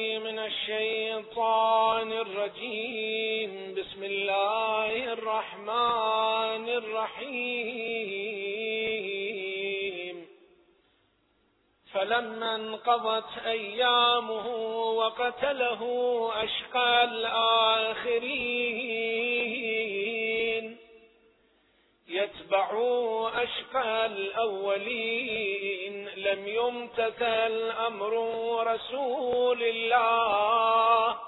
من الشيطان الرجيم. بسم الله الرحمن الرحيم. فلما انقضت أيامه وقتله أشقى الآخرين. يتبع أشقى الأولين. لم يمتثل أمر رسول الله.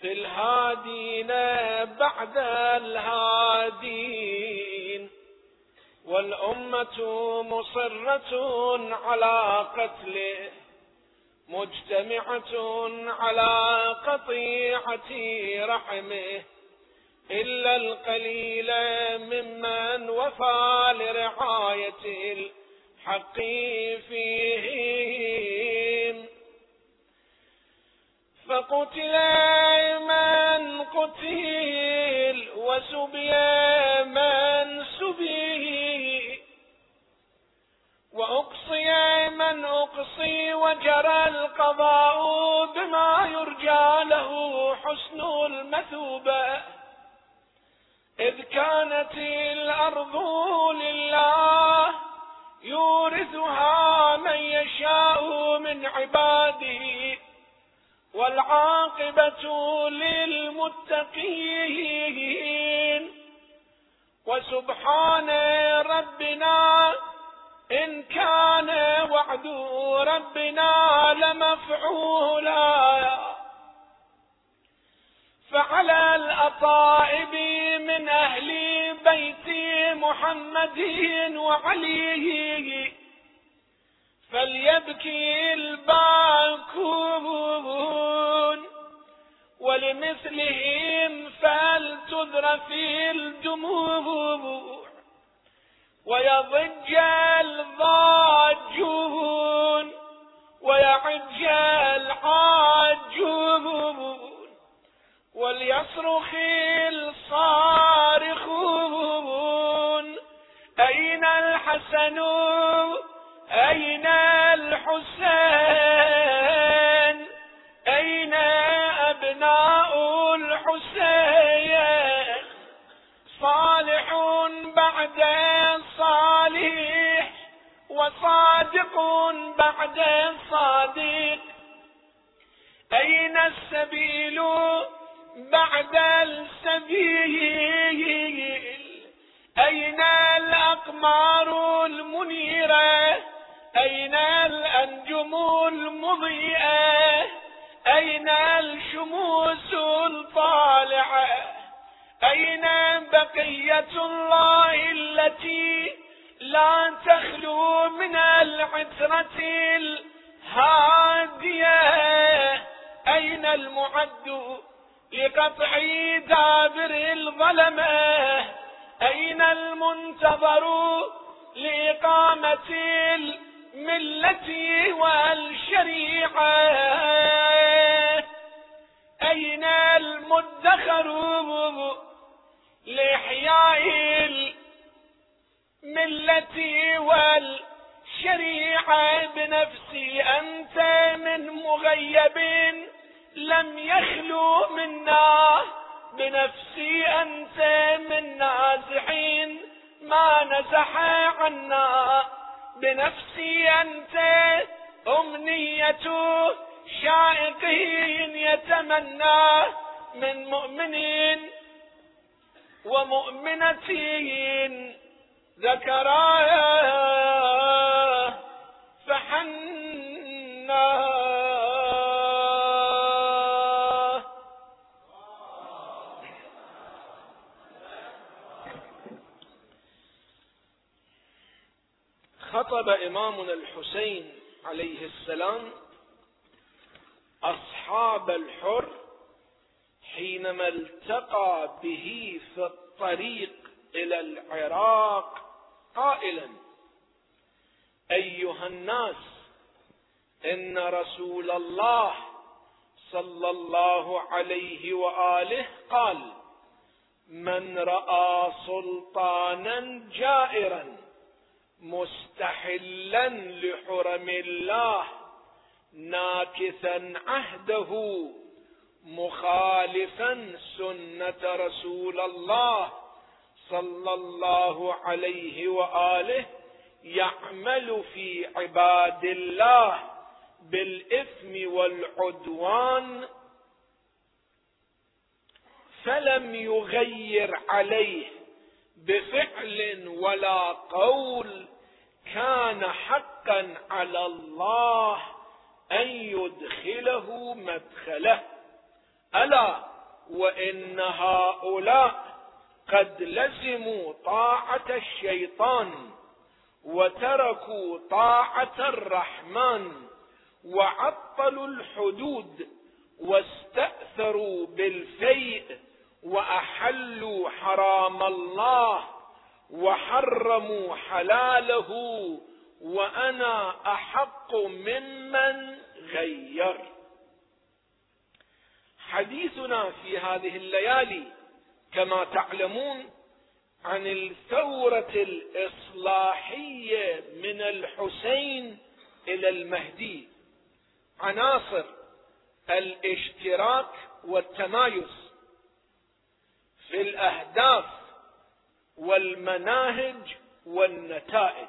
في الهادين بعد الهادين. والأمة مصرة على قتله مجتمعة على قطيعة رحمه. إلا القليل ممن وفى لرعاية الحق فيهم. فقتل من قتل وسبي من سبي. وأقصي من أقصي وجرى القضاء بما يرجى له حسن المثوبة. إذ كانت الأرض لله يورثها من يشاء من عباده والعاقبة للمتقين. وسبحان ربنا إن كان وعد ربنا لمفعولا. فعلى الأطائب من أهل بيت محمد وعليه فليبكي الباكون ولمثلهم فلتذر في الدموع ويضج الضاجون ويعج العاجون وليصرخ الصارخون؟ أين الحسن؟ أين الحسين؟ أين أبناء الحسين؟ صالح بعد صالح وصادق بعد صادق. أين السبيل؟ بعد السبيل أين الأقمار المنيرة؟ أين الأنجم المضيئة؟ أين الشموس الطالعة؟ أين بقية الله التي لا تخلو من العترة الهادية؟ أين المعد؟ لقطع دابر الظلمة أين المنتظر لإقامة الملة والشريعة؟ أين المدخر لإحياء الملة والشريعة؟ بنفسي أنت من مغيب. لم يخلو منا بنفسي أنت من نازحين. ما نزح عنا بنفسي أنت أمنية شائقين يتمنى من مؤمنين ومؤمنتين ذكرايا فحنا خطب إمامنا الحسين عليه السلام أصحاب الحر حينما التقى به في الطريق إلى العراق قائلا أيها الناس إن رسول الله صلى الله عليه وآله قال من رأى سلطانا جائرا مستحلا لحرم الله ناكثا عهده مخالفا سنة رسول الله صلى الله عليه وآله يعمل في عباد الله بالإثم والعدوان. فلم يغير عليه بفعل ولا قول كان حقا على الله أن يدخله مدخله. ألا وإن هؤلاء قد لزموا طاعة الشيطان وتركوا طاعة الرحمن وعطلوا الحدود واستأثروا بالفيء وأحلوا حرام الله وحرموا حلاله وأنا أحق ممن غير. حديثنا في هذه الليالي كما تعلمون عن الثورة الإصلاحية من الحسين إلى المهدي. عناصر الاشتراك والتمايز في الأهداف والمناهج والنتائج.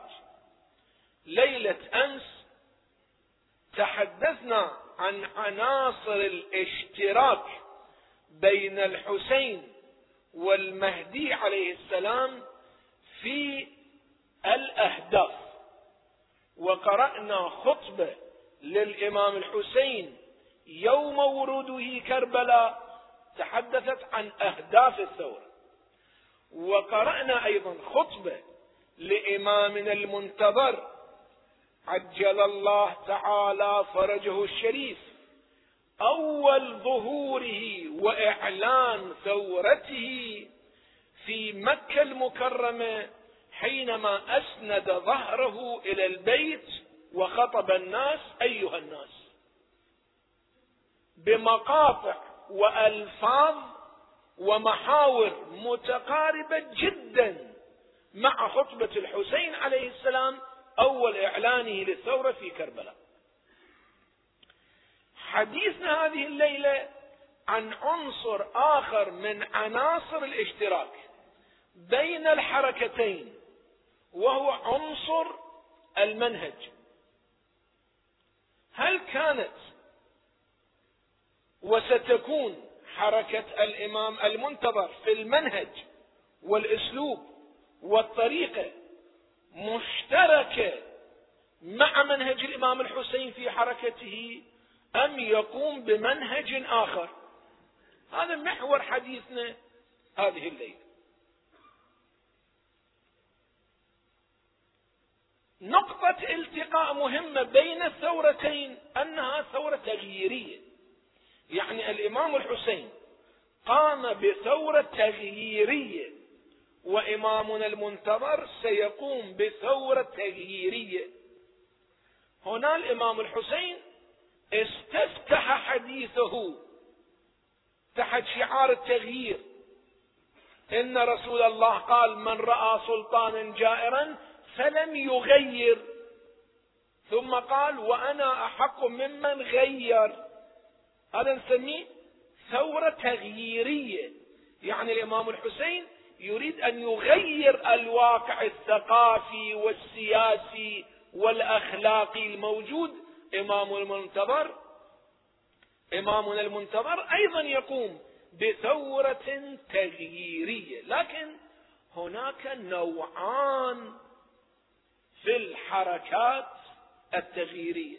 ليلة أمس تحدثنا عن عناصر الاشتراك بين الحسين والمهدي عليه السلام في الأهداف. وقرأنا خطبة للإمام الحسين يوم وروده كربلاء تحدثت عن أهداف الثورة. وقرأنا أيضا خطبة لإمامنا المنتظر عجل الله تعالى فرجه الشريف أول ظهوره وإعلان ثورته في مكة المكرمة حينما أسند ظهره إلى البيت وخطب الناس أيها الناس بمقاطع وألفاظ ومحاور متقاربة جدا مع خطبة الحسين عليه السلام أول إعلانه للثورة في كربلاء. حديثنا هذه الليلة عن عنصر آخر من عناصر الاشتراك بين الحركتين وهو عنصر المنهج. هل كانت وستكون حركة الإمام المنتظر في المنهج والأسلوب والطريقة مشتركة مع منهج الإمام الحسين في حركته أم يقوم بمنهج آخر؟ هذا محور حديثنا هذه الليلة. نقطة التقاء مهمة بين الثورتين أنها ثورة تغييرية يعني الإمام الحسين قام بثورة تغييرية وإمامنا المنتظر سيقوم بثورة تغييرية. هنا الإمام الحسين استفتح حديثه تحت شعار التغيير. إن رسول الله قال من رأى سلطانا جائرا فلم يغير. ثم قال وأنا أحق ممن غير. هذا نسميه ثورة تغييرية. يعني الإمام الحسين يريد أن يغير الواقع الثقافي والسياسي والأخلاقي الموجود. إمام المنتظر إمامنا المنتظر أيضا يقوم بثورة تغييرية. لكن هناك نوعان في الحركات التغييرية.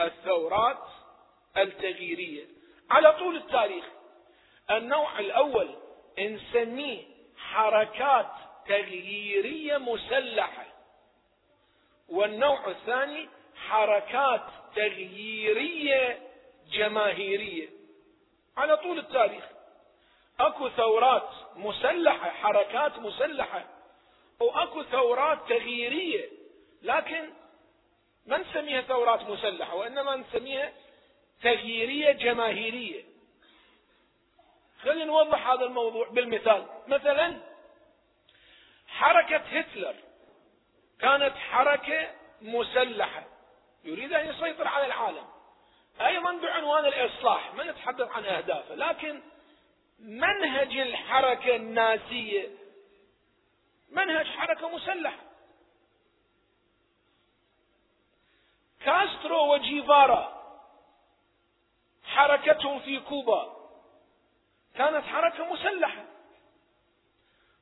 الثورات التغييرية على طول التاريخ. النوع الأول نسميه حركات تغييرية مسلحة. والنوع الثاني حركات تغييرية جماهيرية. على طول التاريخ. أكو ثورات مسلحة حركات مسلحة وأكو ثورات تغييرية. لكن ما نسميها ثورات مسلحة وإنما نسميها تغييرية جماهيرية. خلينا نوضح هذا الموضوع بالمثال. مثلا حركة هتلر كانت حركة مسلحة. يريد أن يسيطر على العالم. أيضا بعنوان الإصلاح ما نتحدث عن أهدافه لكن منهج الحركة النازية منهج حركة مسلحة. كاسترو وجيفارا حركتهم في كوبا. كانت حركة مسلحة.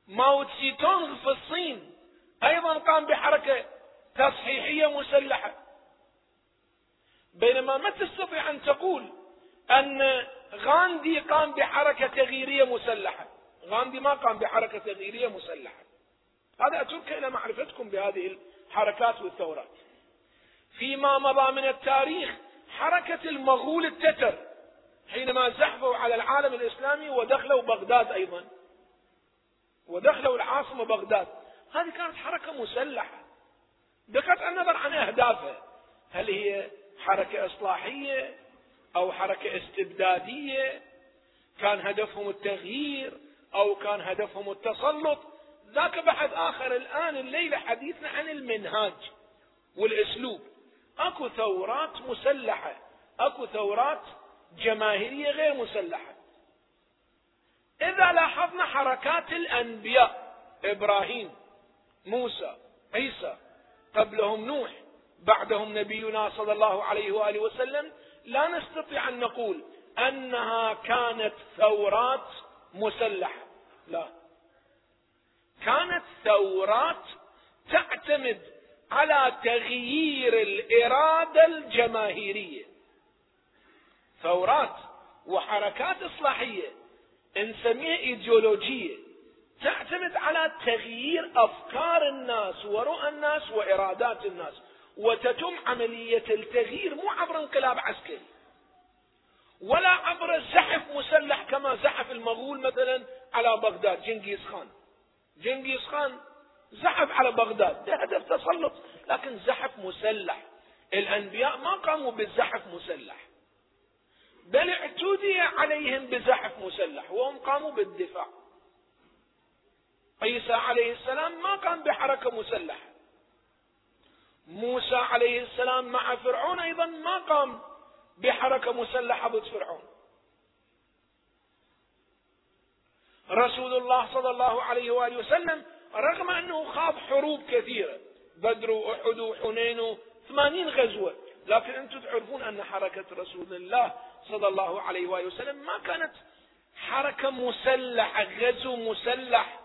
ماو تسي تونغ في الصين أيضا قام بحركة تصحيحية مسلحة. بينما ما تستطيع أن تقول أن غاندي قام بحركة تغييرية مسلحة. غاندي ما قام بحركة تغييرية مسلحة. هذا أترك إلى معرفتكم بهذه الحركات والثورات. فيما مضى من التاريخ حركة المغول التتر حينما زحفوا على العالم الإسلامي ودخلوا بغداد أيضا. ودخلوا العاصمة بغداد. هذه كانت حركة مسلحة. بقطع النظر عن أهدافها هل هي حركة إصلاحية أو حركة استبدادية؟ كان هدفهم التغيير أو كان هدفهم التسلط؟ ذاك بحث آخر الآن الليلة حديثنا عن المنهاج والأسلوب. أكو ثورات مسلحة أكو ثورات جماهيرية غير مسلحة. إذا لاحظنا حركات الأنبياء إبراهيم موسى عيسى قبلهم نوح بعدهم نبينا صلى الله عليه وآله وسلم لا نستطيع أن نقول أنها كانت ثورات مسلحة لا. كانت ثورات تعتمد على تغيير الإرادة الجماهيرية. ثورات وحركات إصلاحية نسميها إيديولوجية تعتمد على تغيير أفكار الناس ورؤى الناس وإرادات الناس وتتم عملية التغيير مو عبر انقلاب عسكري ولا عبر زحف مسلح كما زحف المغول مثلا على بغداد جنكيز خان. جنكيز خان زحف على بغداد. بهدف تسلط. لكن زحف مسلح. الأنبياء ما قاموا بالزحف مسلح. بل اعتدي عليهم بزحف مسلح. وهم قاموا بالدفاع. عيسى عليه السلام ما قام بحركة مسلحة. موسى عليه السلام مع فرعون أيضا ما قام بحركة مسلحة ضد فرعون. رسول الله صلى الله عليه وآله وسلم رغم أنه خاض حروب كثيرة بدر وأحد وحنين ثمانين غزوة لكن أنتم تعرفون أن حركة رسول الله صلى الله عليه وآله وسلم ما كانت حركة مسلحة غزو مسلح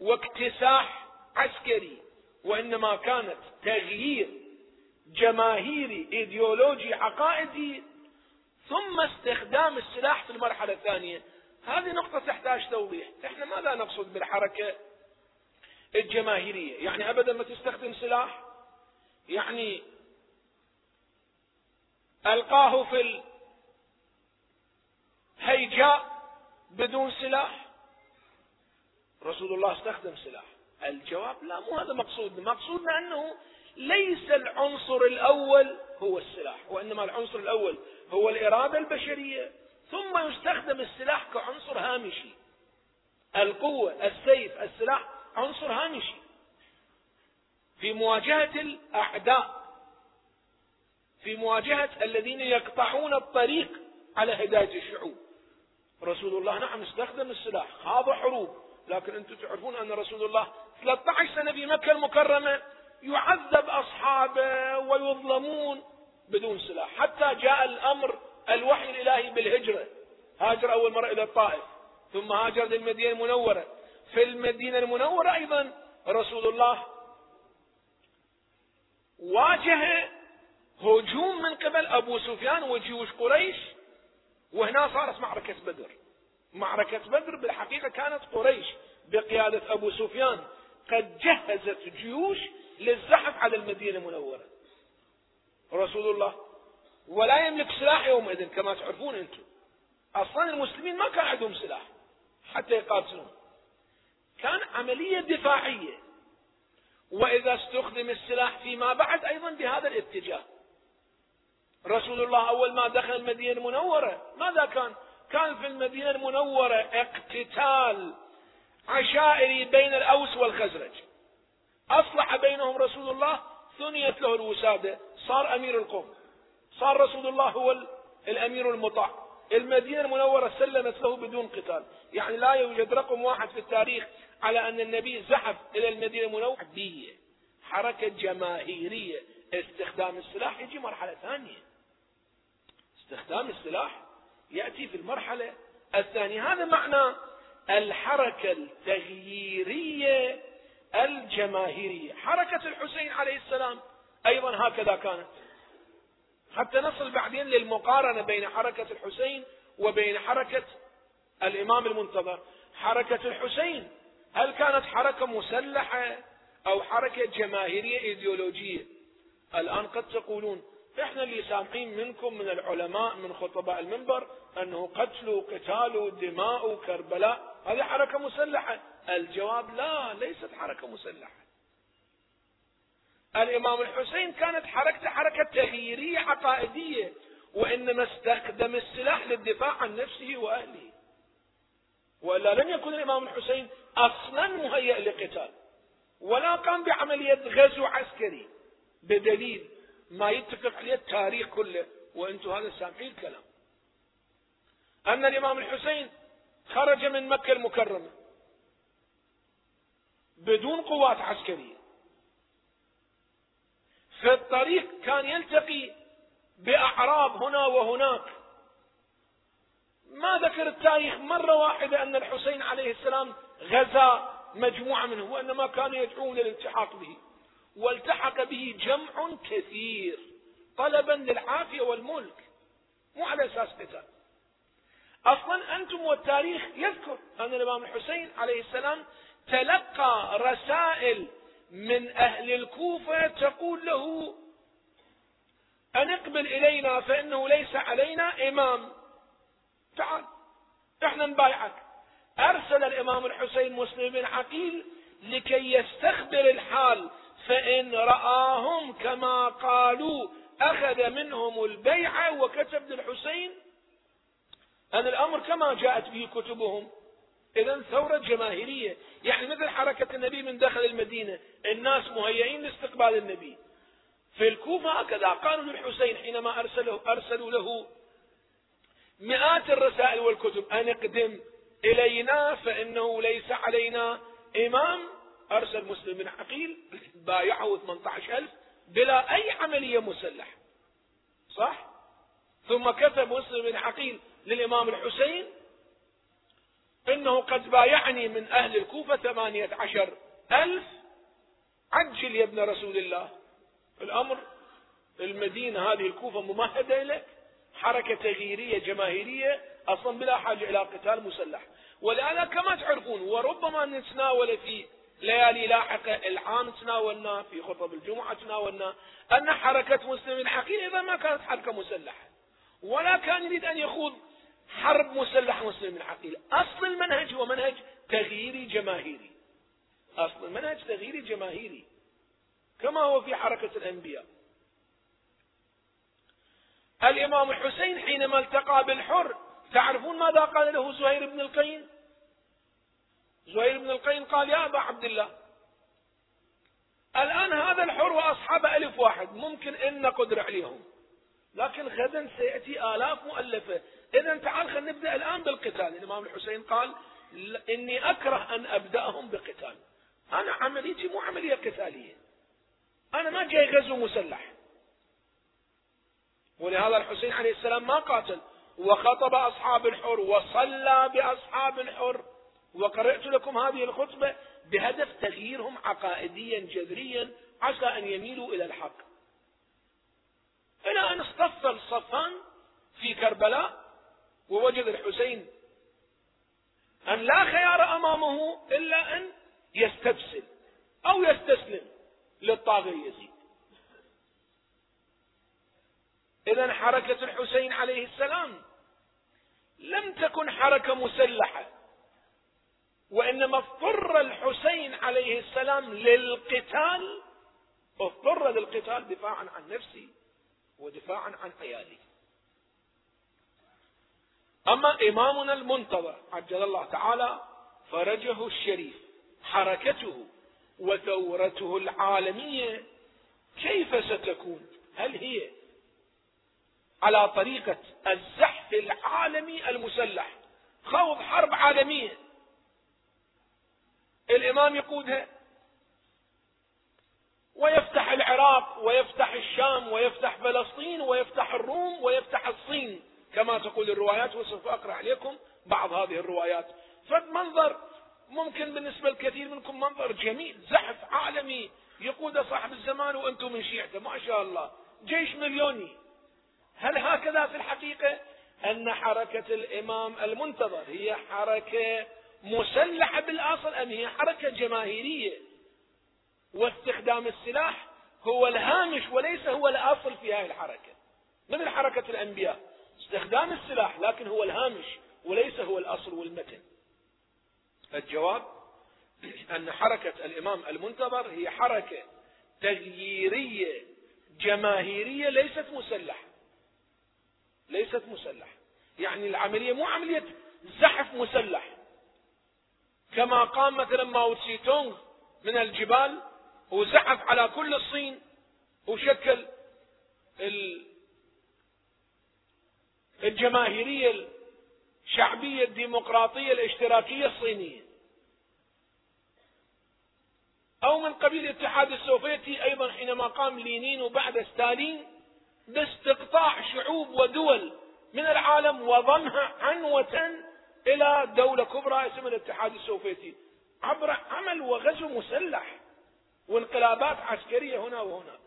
واكتساح عسكري وإنما كانت تغيير جماهيري إيديولوجي عقائدي ثم استخدام السلاح في المرحلة الثانية. هذه نقطة تحتاج توضيح. إحنا ماذا نقصد بالحركة؟ الجماهيرية. يعني أبدا ما تستخدم سلاح. يعني ألقاه في الهيجاء بدون سلاح. رسول الله استخدم سلاح. الجواب لا مو هذا مقصودنا مقصودنا أنه ليس العنصر الأول هو السلاح وإنما العنصر الأول هو الإرادة البشرية. ثم يستخدم السلاح كعنصر هامشي. القوة السيف السلاح عنصر هامشي. في مواجهة الأعداء في مواجهة الذين يقطعون الطريق على هداية الشعوب. رسول الله نعم استخدم السلاح خاض حروب لكن أنتم تعرفون أن رسول الله 13 سنة في مكة المكرمة يعذب أصحابه ويظلمون بدون سلاح. حتى جاء الأمر الوحي الإلهي بالهجرة. هاجر أول مرة إلى الطائف ثم هاجر للمدينة المنورة. في المدينة المنورة أيضا رسول الله واجه هجوم من قبل أبو سفيان وجيوش قريش وهنا صارت معركة بدر. معركة بدر بالحقيقة كانت قريش بقيادة أبو سفيان قد جهزت جيوش للزحف على المدينة المنورة. رسول الله ولا يملك سلاح يومئذ كما تعرفون أنتم. أصلا المسلمين ما كان عندهم سلاح حتى يقاتلون. كان عملية دفاعية. وإذا استخدم السلاح فيما بعد أيضا بهذا الاتجاه. رسول الله أول ما دخل المدينة المنورة ماذا كان؟ كان في المدينة المنورة اقتتال عشائري بين الأوس والخزرج. أصلح بينهم رسول الله ثنيت له الوسادة صار أمير القوم. صار رسول الله هو الأمير المطاع. المدينة المنورة سلمت له بدون قتال. يعني لا يوجد رقم واحد في التاريخ على أن النبي زحف إلى المدينة المنورة. حركة جماهيرية. استخدام السلاح يجي مرحلة ثانية. استخدام السلاح يأتي في المرحلة الثانية. هذا معنى الحركة التغييرية الجماهيرية. حركة الحسين عليه السلام أيضا هكذا كانت. حتى نصل بعدين للمقارنة بين حركة الحسين وبين حركة الإمام المنتظر. حركة الحسين هل كانت حركة مسلحة أو حركة جماهيرية إيديولوجية؟ الآن قد تقولون إحنا اللي سامعين منكم من العلماء من خطباء المنبر أنه قتل وقتال دماء وكربلاء. هذه حركة مسلحة. الجواب لا ليست حركة مسلحة. الإمام الحسين كانت حركته حركة تغييرية عقائدية وإنما استخدم السلاح للدفاع عن نفسه وأهله. وإلا لم يكن الإمام الحسين أصلا مهيئ لقتال ولا قام بعملية غزو عسكري بدليل ما يتفق عليه التاريخ كله وأنتم هذا سامعين الكلام. أن الإمام الحسين خرج من مكة المكرمة بدون قوات عسكرية. في الطريق كان يلتقي بأعراب هنا وهناك. ما ذكر التاريخ مرة واحدة أن الحسين عليه السلام غزا مجموعة منهم وإنما كانوا يدعون للالتحاق به. والتحق به جمع كثير طلبا للعافية والملك مو على أساس قتال. أصلا أنتم والتاريخ يذكر أن الإمام الحسين عليه السلام تلقى رسائل من أهل الكوفة تقول له أن اقبل إلينا فإنه ليس علينا إمام. تعال إحنا نبايعك. أرسل الإمام الحسين مسلم بن عقيل لكي يستخبر الحال فإن رآهم كما قالوا أخذ منهم البيعة وكتب للحسين. أن الأمر كما جاءت به كتبهم. إذا ثورة جماهيرية. يعني مثل حركة النبي من داخل المدينة. الناس مهيئين لاستقبال النبي. في الكوفة هكذا قالوا للحسين حينما أرسلوا, أرسلوا له مئات الرسائل والكتب. أن أقدم إلينا فإنه ليس علينا إمام. أرسل مسلم بن عقيل بايعه 18 ألف بلا أي عملية مسلحة. صح؟ ثم كتب مسلم بن عقيل للإمام الحسين إنه قد بايعني من أهل الكوفة ثمانية عشر ألف. عجل يا ابن رسول الله. الأمر المدينة هذه الكوفة ممهدة لك حركة تغييرية جماهيرية أصلا بلا حاجة إلى قتال مسلح. ولهذا كما تعرفون وربما نتناول في ليالي لاحقة العام تناولنا في خطب الجمعة تناولنا أن حركة مسلم الحقيقة إذا ما كانت حركة مسلحة. ولا كان يريد أن يخوض حرب مسلح مسلم الحقيقة. أصل المنهج هو منهج تغييري جماهيري. أصل المنهج تغييري جماهيري. كما هو في حركة الأنبياء. الإمام الحسين حينما التقى بالحر تعرفون ماذا قال له زهير بن القين؟ زهير بن القين قال يا أبا عبد الله الآن هذا الحر وأصحابه ألف واحد ممكن أن نقدر عليهم لكن غدا سيأتي آلاف مؤلفة. إذا تعال خلينا نبدأ الآن بالقتال. الإمام الحسين قال إني أكره أن أبدأهم بقتال. أنا عمليتي مو عملية قتالية. أنا ما جاي غزو مسلح. ولهذا الحسين عليه السلام ما قاتل وخطب أصحاب الحر وصلى بأصحاب الحر. وقرأت لكم هذه الخطبة بهدف تغييرهم عقائديا جذريا عسى أن يميلوا إلى الحق. إلى أن اصطف الصفان في كربلاء ووجد الحسين أن لا خيار أمامه إلا أن يستبسل أو يستسلم للطاغية يزيد إذا حركة الحسين عليه السلام لم تكن حركة مسلحة وإنما اضطر الحسين عليه السلام للقتال اضطر للقتال دفاعا عن نفسه ودفاعا عن عياله. أما إمامنا المنتظر عجل الله تعالى فرجه الشريف حركته وثورته العالمية كيف ستكون؟ هل هي على طريقة الزحف العالمي المسلح. خوض حرب عالمية. الإمام يقودها. ويفتح العراق ويفتح الشام ويفتح فلسطين ويفتح الروم ويفتح الصين. كما تقول الروايات وسوف أقرأ عليكم بعض هذه الروايات. فمنظر ممكن بالنسبة لكثير منكم منظر جميل زحف عالمي. يقود صاحب الزمان وأنتم من شيعته. ما شاء الله. جيش مليوني. هل هكذا في الحقيقة؟ أن حركة الإمام المنتظر هي حركة مسلحة بالأصل أم هي حركة جماهيرية؟ واستخدام السلاح هو الهامش وليس هو الأصل في هذه الحركة. مثل حركة الأنبياء استخدام السلاح لكن هو الهامش وليس هو الأصل والمتن. الجواب أن حركة الإمام المنتظر هي حركة تغييرية جماهيرية ليست مسلحة. ليست مسلحة. يعني العملية مو عملية زحف مسلح. كما قام مثلا ماو تسي تونغ من الجبال وزحف على كل الصين وشكل الجماهيرية الشعبية الديمقراطية الاشتراكية الصينية. أو من قبيل الاتحاد السوفيتي أيضا حينما قام لينين وبعد ستالين باستقطاع شعوب ودول من العالم وضمها عنوة إلى دولة كبرى اسمها الاتحاد السوفيتي عبر عمل وغزو مسلح وانقلابات عسكرية هنا وهناك.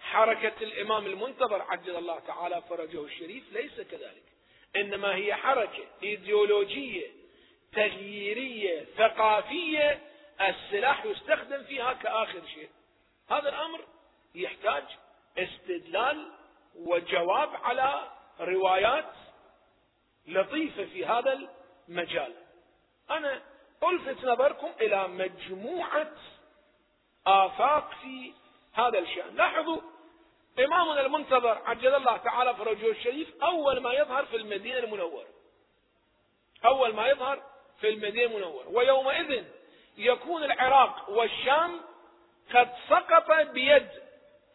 حركة الإمام المنتظر عجل الله تعالى فرجه الشريف ليس كذلك إنما هي حركة إيديولوجية تغييرية ثقافية السلاح يستخدم فيها كآخر شيء. هذا الأمر يحتاج استدلال وجواب على روايات لطيفة في هذا المجال. أنا ألفت نظركم إلى مجموعة آفاق في هذا الشأن. لاحظوا إمامنا المنتظر عجل الله تعالى فرجه الشريف أول ما يظهر في المدينة المنورة. أول ما يظهر في المدينة المنورة. ويومئذ يكون العراق والشام قد سقط بيد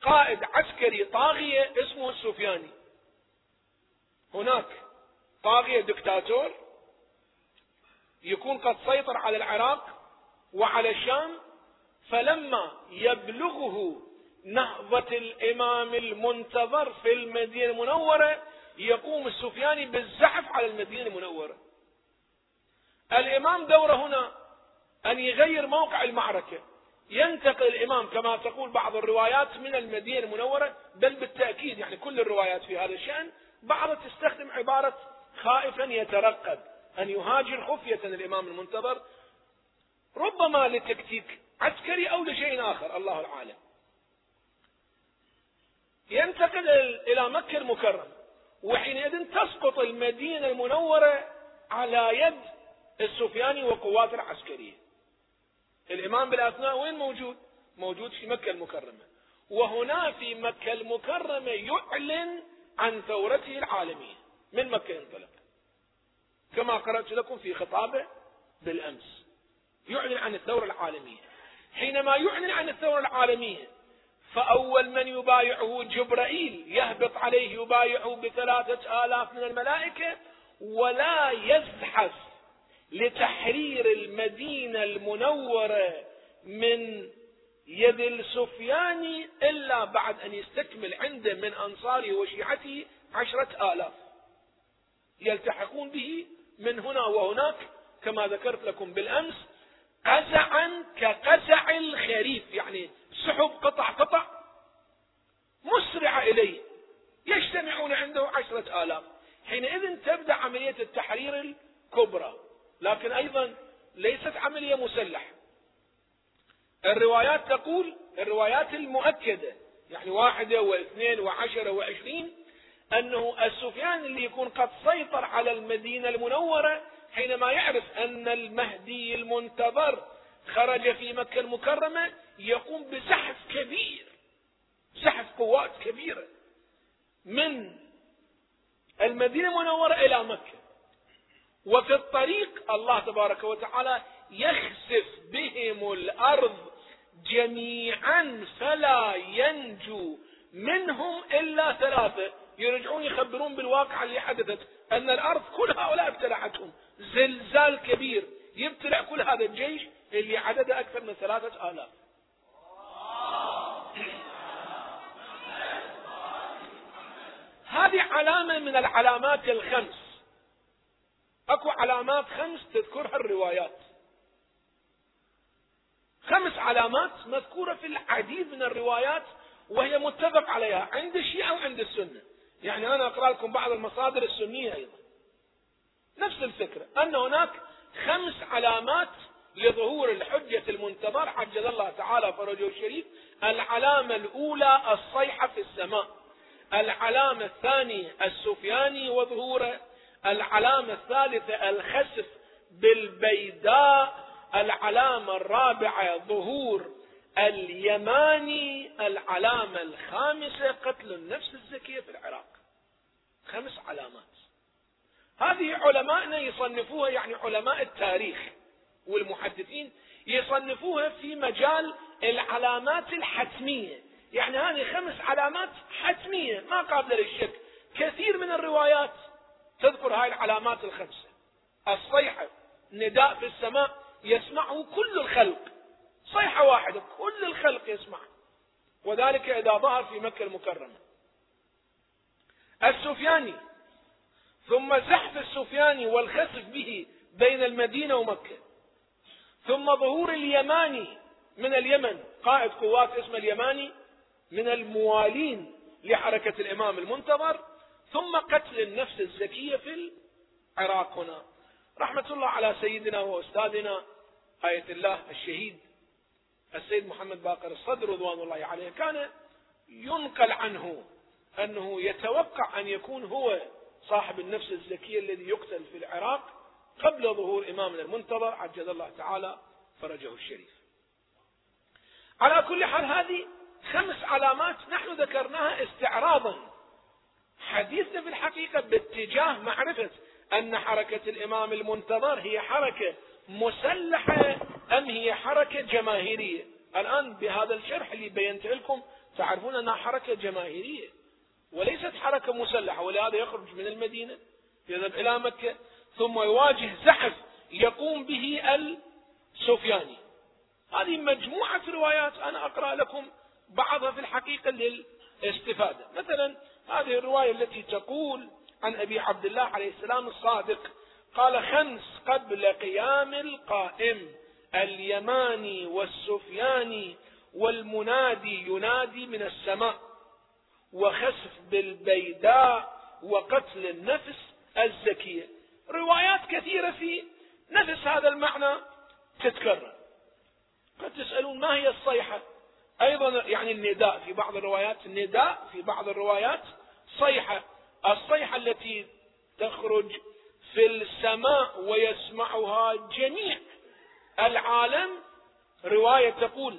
قائد عسكري طاغية اسمه السفياني هناك طاغية دكتاتور يكون قد سيطر على العراق وعلى الشام فلما يبلغه نهضة الإمام المنتظر في المدينة المنورة يقوم السفياني بالزحف على المدينة المنورة. الإمام دوره هنا أن يغير موقع المعركة. ينتقل الإمام كما تقول بعض الروايات من المدينة المنورة بل بالتأكيد يعني كل الروايات في هذا الشأن. بعضها تستخدم عبارة خائفا يترقب أن يهاجر خفية الإمام المنتظر ربما لتكتيك عسكري أو لشيء آخر الله العالم. ينتقل إلى مكة المكرمة وحينئذ تسقط المدينة المنورة على يد السفياني وقواته العسكرية. الإمام بالأثناء وين موجود؟ موجود في مكة المكرمة. وهنا في مكة المكرمة يعلن عن ثورته العالمية. من مكة ينطلق؟ كما قرأت لكم في خطابة بالأمس. يعلن عن الثورة العالمية. حينما يعلن عن الثورة العالمية فأول من يبايعه جبرائيل يهبط عليه يبايعه بثلاثة آلاف من الملائكة ولا يزحف لتحرير المدينة المنورة من يد السفياني إلا بعد أن يستكمل عنده من أنصاره وشيعته عشرة آلاف. يلتحقون به من هنا وهناك كما ذكرت لكم بالأمس قزعا كقزع الخريف يعني سحب قطع قطع مسرعة إليه يجتمعون عنده عشرة آلاف. حينئذ تبدأ عملية التحرير الكبرى. لكن أيضا ليست عملية مسلحة. الروايات تقول الروايات المؤكدة يعني واحدة واثنين وعشرة وعشرين أنه السفيان اللي يكون قد سيطر على المدينة المنورة حينما يعرف أن المهدي المنتظر خرج في مكة المكرمة يقوم بزحف كبير زحف قوات كبيرة من المدينة المنورة إلى مكة. وفي الطريق الله تبارك وتعالى يخسف بهم الأرض جميعا فلا ينجو منهم إلا ثلاثة. يرجعون يخبرون بالواقع اللي حدثت أن الأرض كل هؤلاء ابتلعتهم. زلزال كبير. يبتلع كل هذا الجيش اللي عدده أكثر من ثلاثة آلاف. هذه علامة من العلامات الخمس. أكو علامات خمس تذكرها الروايات. خمس علامات مذكورة في العديد من الروايات وهي متفق عليها عند الشيعة وعند السنة. يعني أنا أقرأ لكم بعض المصادر السنية أيضا. نفس الفكرة أن هناك خمس علامات لظهور الحجة المنتظر عجل الله تعالى فرجه الشريف. العلامة الأولى الصيحة في السماء. العلامة الثانية السفياني وظهوره العلامة الثالثة الخسف بالبيداء العلامة الرابعة ظهور اليماني العلامة الخامسة قتل النفس الزكية في العراق. خمس علامات. هذه علماءنا يصنفوها يعني علماء التاريخ والمحدثين يصنفوها في مجال العلامات الحتمية. يعني هذه خمس علامات حتمية ما قابلة للشك. كثير من الروايات تذكر هاي العلامات الخمسة. الصيحة نداء في السماء يسمعه كل الخلق. صيحة واحدة كل الخلق يسمع وذلك إذا ظهر في مكة المكرمة. السفياني ثم زحف السفياني والخسف به بين المدينة ومكة. ثم ظهور اليماني من اليمن قائد قوات اسمه اليماني من الموالين لحركة الإمام المنتظر. ثم قتل النفس الزكية في العراق هنا. رحمة الله على سيدنا وأستاذنا آية الله الشهيد السيد محمد باقر الصدر رضوان الله عليه. كان ينقل عنه أنه يتوقع أن يكون هو صاحب النفس الزكية الذي يقتل في العراق قبل ظهور إمامنا المنتظر عجل الله تعالى فرجه الشريف. على كل حال هذه خمس علامات نحن ذكرناها استعراضا حديثنا في الحقيقة باتجاه معرفة أن حركة الإمام المنتظر هي حركة مسلحة أم هي حركة جماهيرية؟ الآن بهذا الشرح اللي بينت لكم تعرفون أنها حركة جماهيرية وليست حركة مسلحة ولهذا يخرج من المدينة يذهب إلى مكة ثم يواجه زحف يقوم به السفياني. هذه مجموعة روايات أنا أقرأ لكم بعضها في الحقيقة للاستفادة. مثلا هذه الرواية التي تقول عن أبي عبد الله عليه السلام الصادق قال خمس قبل قيام القائم اليماني والسفياني والمنادي ينادي من السماء وخسف بالبيداء وقتل النفس الزكية. روايات كثيرة في نفس هذا المعنى تتكرر. قد تسألون ما هي الصيحة؟ أيضا يعني النداء في بعض الروايات النداء في بعض الروايات صيحة الصيحة التي تخرج في السماء ويسمعها جميع العالم رواية تقول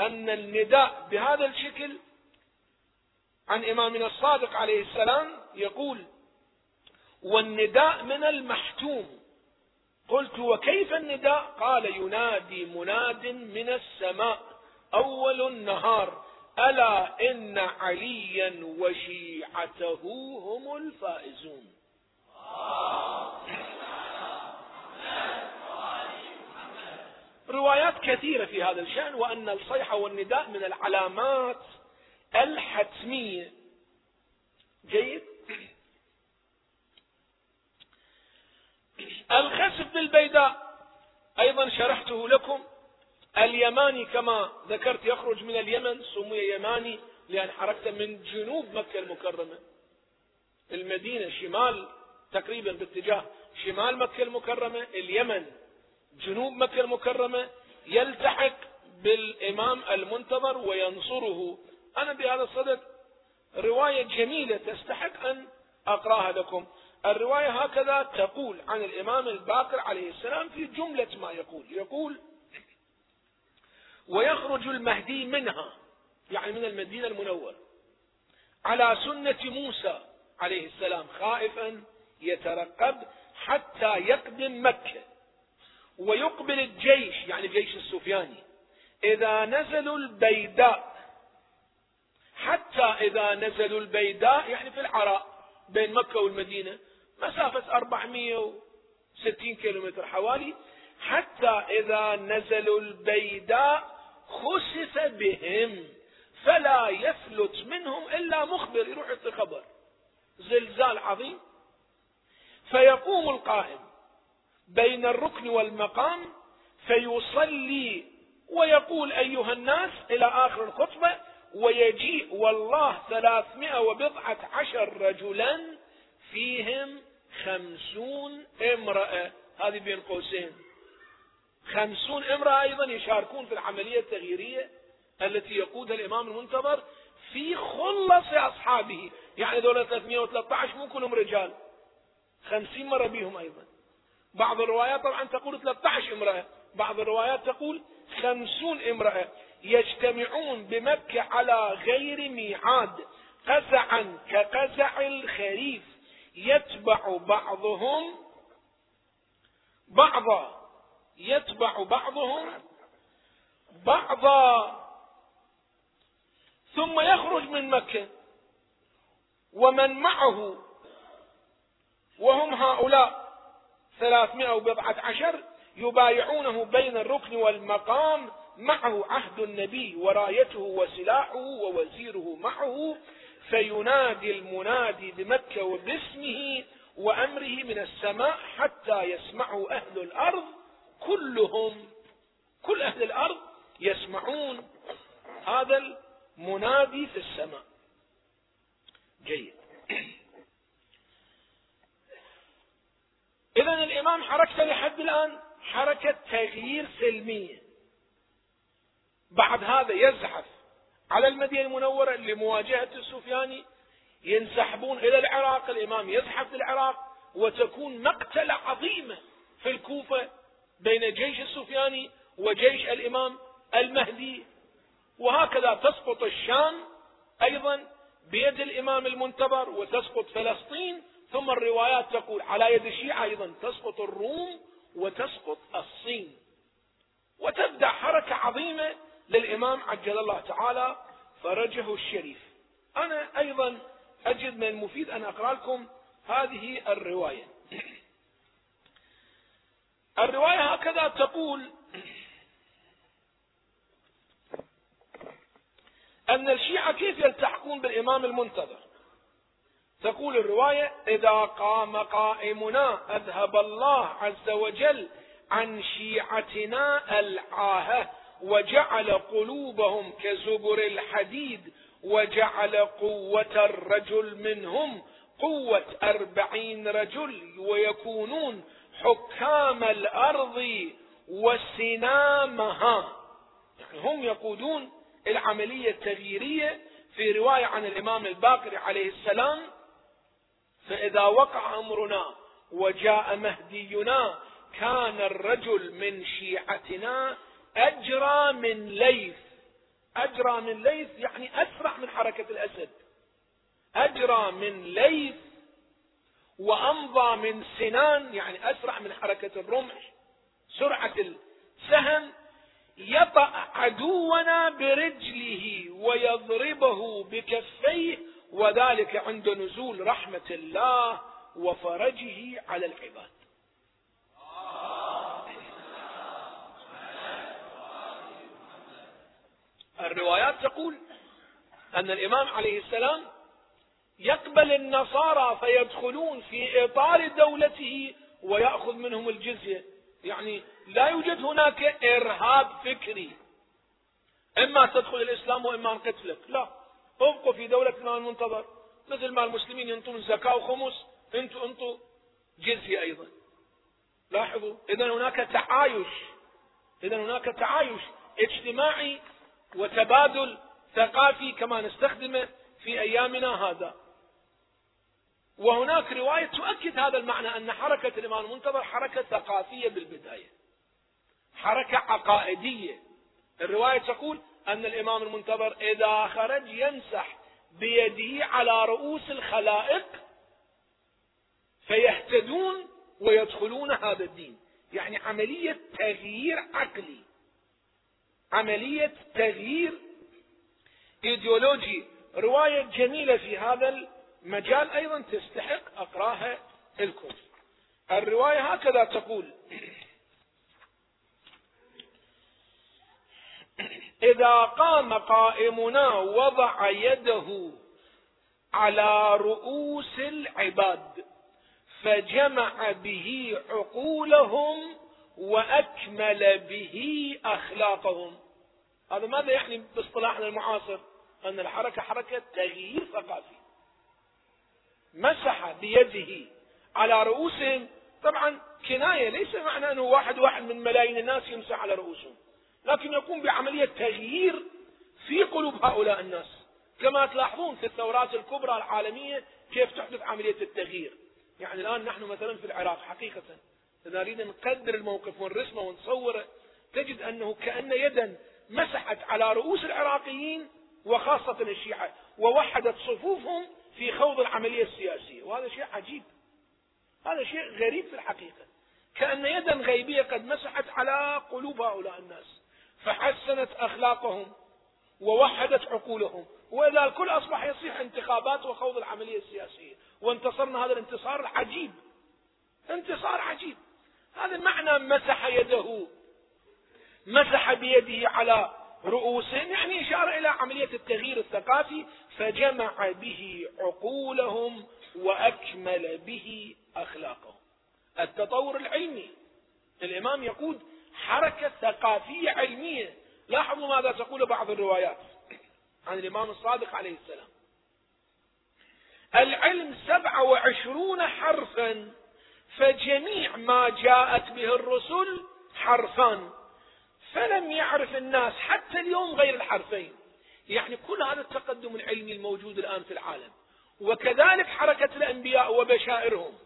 أن النداء بهذا الشكل عن إمامنا الصادق عليه السلام يقول والنداء من المحتوم. قلت وكيف النداء؟ قال ينادي مناد من السماء. أول النهار ألا إن عليا وشيعته هم الفائزون. روايات كثيرة في هذا الشأن وأن الصيحة والنداء من العلامات الحتمية. جيد. الخسف بالبيداء أيضا شرحته لكم. اليماني كما ذكرت يخرج من اليمن سمي يماني لأن حركته من جنوب مكة المكرمة. المدينة شمال تقريبا باتجاه شمال مكة المكرمة اليمن جنوب مكة المكرمة يلتحق بالإمام المنتظر وينصره. أنا بهذا الصدد رواية جميلة تستحق أن أقرأها لكم. الرواية هكذا تقول عن الإمام الباقر عليه السلام في جملة ما يقول. يقول ويخرج المهدي منها يعني من المدينة المنورة على سنة موسى عليه السلام خائفا يترقب حتى يقدم مكة ويقبل الجيش يعني جيش السفياني إذا نزلوا البيداء حتى إذا نزلوا البيداء يعني في العراء بين مكة والمدينة مسافة 460 كيلومتر حوالي حتى إذا نزلوا البيداء خسف بهم فلا يفلت منهم إلا مخبر. يروح يعطي خبر. زلزال عظيم. فيقوم القائم بين الركن والمقام فيصلي ويقول أيها الناس إلى آخر الخطبة ويجيء والله ثلاثمائة وبضعة عشر رجلا فيهم خمسون امرأة. هذه بين قوسين. خمسون امرأة أيضا يشاركون في العملية التغييرية التي يقودها الإمام المنتظر في خلص أصحابه. يعني دولة 313 مو كلهم رجال. خمسين مرة بهم أيضا. بعض الروايات طبعا تقول 13 امرأة. بعض الروايات تقول خمسون امرأة. يجتمعون بمكة على غير ميعاد. قزعا كقزع الخريف. يتبع بعضهم بعضا. يتبع بعضهم بعضا. ثم يخرج من مكة. ومن معه وهم هؤلاء ثلاثمائة وبضعة عشر يبايعونه بين الركن والمقام. معه عهد النبي ورايته وسلاحه ووزيره معه. فينادي المنادي بمكة وباسمه وأمره من السماء حتى يسمعه أهل الأرض. كلهم كل أهل الأرض يسمعون هذا المنادي في السماء. جيد. إذا الإمام حركته لحد الآن حركة تغيير سلمية. بعد هذا يزحف على المدينة المنورة لمواجهة السفياني ينسحبون إلى العراق الإمام يزحف للعراق وتكون مقتلة عظيمة في الكوفة بين جيش السفياني وجيش الإمام المهدي. وهكذا تسقط الشام أيضا بيد الإمام المنتظر وتسقط فلسطين. ثم الروايات تقول على يد الشيعة أيضا تسقط الروم وتسقط الصين. وتبدأ حركة عظيمة للإمام عجل الله تعالى فرجه الشريف. أنا أيضا أجد من المفيد أن أقرأ لكم هذه الرواية. الرواية هكذا تقول أن الشيعة كيف يلتحقون بالإمام المنتظر؟ تقول الرواية إذا قام قائمنا أذهب الله عز وجل عن شيعتنا العاهة وجعل قلوبهم كزبر الحديد وجعل قوة الرجل منهم قوة أربعين رجل ويكونون حكام الأرض وسنامها. هم يقودون العملية التغييرية في رواية عن الإمام الباقر عليه السلام فإذا وقع أمرنا وجاء مهدينا كان الرجل من شيعتنا أجرى من ليث. أجرى من ليث يعني أسرع من حركة الأسد. أجرى من ليث وأمضى من سنان يعني أسرع من حركة الرمح سرعة السهم يطأ عدونا برجله ويضربه بكفيه وذلك عند نزول رحمة الله وفرجه على العباد. الروايات تقول أن الإمام عليه السلام يقبل النصارى فيدخلون في إطار دولته ويأخذ منهم الجزية. يعني لا يوجد هناك إرهاب فكري. إما تدخل الإسلام وإما نقتلك لا. ابقوا في الإمام المنتظر. مثل ما المسلمين ينطون زكاة وخمس. أنتوا أنتوا جزية أيضا. لاحظوا إذا هناك تعايش. إذا هناك تعايش اجتماعي وتبادل ثقافي كما نستخدمه في أيامنا هذا. وهناك رواية تؤكد هذا المعنى أن حركة الإمام المنتظر حركة ثقافية بالبداية. حركة عقائدية. الرواية تقول أن الإمام المنتظر إذا خرج يمسح بيده على رؤوس الخلائق فيهتدون ويدخلون هذا الدين. يعني عملية تغيير عقلي. عملية تغيير إيديولوجي. رواية جميلة في هذا المجال أيضا تستحق أقرأها لكم الرواية هكذا تقول إذا قام قائمنا وضع يده على رؤوس العباد فجمع به عقولهم وأكمل به أخلاقهم. هذا ماذا يعني باصطلاحنا المعاصر؟ أن الحركة حركة تغيير ثقافي. مسح بيده على رؤوسهم. طبعا كناية ليس معنى أنه واحد واحد من ملايين الناس يمسح على رؤوسهم لكن يقوم بعملية تغيير في قلوب هؤلاء الناس. كما تلاحظون في الثورات الكبرى العالمية كيف تحدث عملية التغيير. يعني الآن نحن مثلا في العراق حقيقة إذا نريد نقدر الموقف ونرسمه ونصوره تجد أنه كأن يدا مسحت على رؤوس العراقيين وخاصة الشيعة ووحدت صفوفهم في خوض العملية السياسية. وهذا شيء عجيب. هذا شيء غريب في الحقيقة. كأن يدا غيبية قد مسحت على قلوب هؤلاء الناس. فحسنت أخلاقهم ووحدت عقولهم. وإذا الكل أصبح يصيح انتخابات وخوض العملية السياسية. وانتصرنا. هذا الانتصار العجيب انتصار عجيب. هذا معنى مسح يده. مسح بيده على رؤوسهم يعني إشارة إلى عملية التغيير الثقافي فجمع به عقولهم وأكمل به أخلاقهم. التطور العلمي. الإمام يقود حركة ثقافية علمية. لاحظوا ماذا تقول بعض الروايات عن الإمام الصادق عليه السلام. العلم سبعة وعشرون حرفا فجميع ما جاءت به الرسل حرفان فلم يعرف الناس حتى اليوم غير الحرفين. يعني كل هذا التقدم العلمي الموجود الآن في العالم. وكذلك حركة الأنبياء وبشائرهم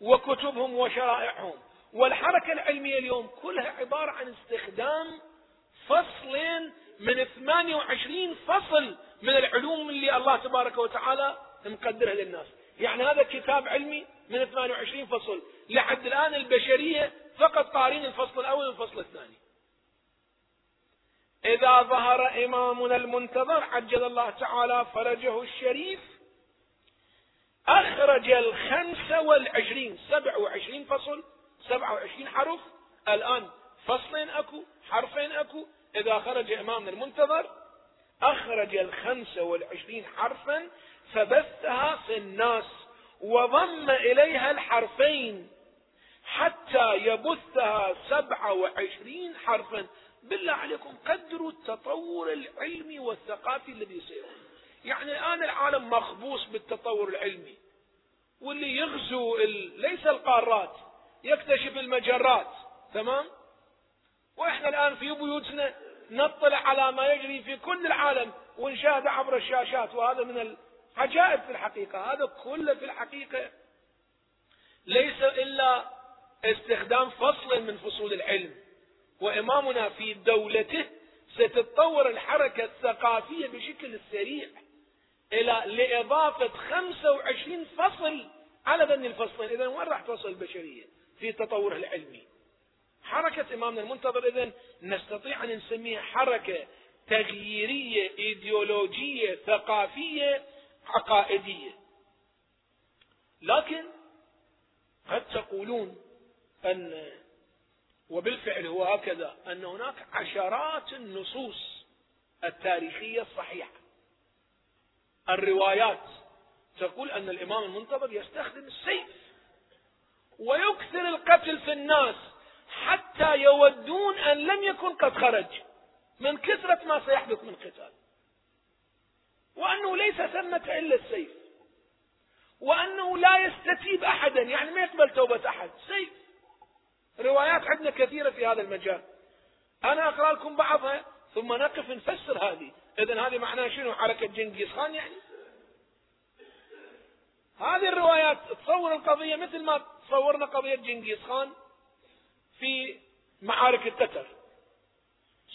وكتبهم وشرائعهم. والحركة العلمية اليوم كلها عبارة عن استخدام فصلين من 28 فصل من العلوم اللي الله تبارك وتعالى مقدرها للناس. يعني هذا كتاب علمي من 28 فصل. لحد الآن البشرية فقط قارين الفصل الأول والفصل الثاني. إذا ظهر إمامنا المنتظر عجل الله تعالى فرجه الشريف أخرج الخمسة والعشرين سبع وعشرين فصل سبع وعشرين حرف الآن فصلين أكو حرفين أكو إذا خرج إمامنا المنتظر أخرج الخمسة والعشرين حرفا فبثها في الناس وضم إليها الحرفين حتى يبثها سبعة وعشرين حرفا. بالله عليكم قدروا التطور العلمي والثقافي الذي سيكون يعني الآن العالم مخبوص بالتطور العلمي. واللي يغزو ال... ليس القارات يكتشف المجرات تمام؟ وإحنا الآن في بيوتنا نطلع على ما يجري في كل العالم ونشاهد عبر الشاشات وهذا من عجائب في الحقيقة. هذا كله في الحقيقة ليس إلا استخدام فصل من فصول العلم. وإمامنا في دولته ستتطور الحركة الثقافية بشكل سريع إلى لإضافة 25 فصل على بني الفصلين. إذا وين راح توصل البشرية في تطورها العلمي؟ حركة إمامنا المنتظر. إذا نستطيع أن نسميها حركة تغييرية إيديولوجية ثقافية عقائدية. لكن قد تقولون أن وبالفعل هو هكذا أن هناك عشرات النصوص التاريخية الصحيحة. الروايات تقول أن الإمام المنتظر يستخدم السيف ويكثر القتل في الناس حتى يودون أن لم يكن قد خرج من كثرة ما سيحدث من قتال. وأنه ليس ثمة إلا السيف. وأنه لا يستتيب أحدا يعني ما يقبل توبة أحد سيف. روايات عندنا كثيرة في هذا المجال. أنا أقرأ لكم بعضها ثم نقف نفسر هذه. إذا هذه معناها شنو؟ حركة جنكيز خان يعني. هذه الروايات تصور القضية مثل ما تصورنا قضية جنكيز خان في معارك التتر.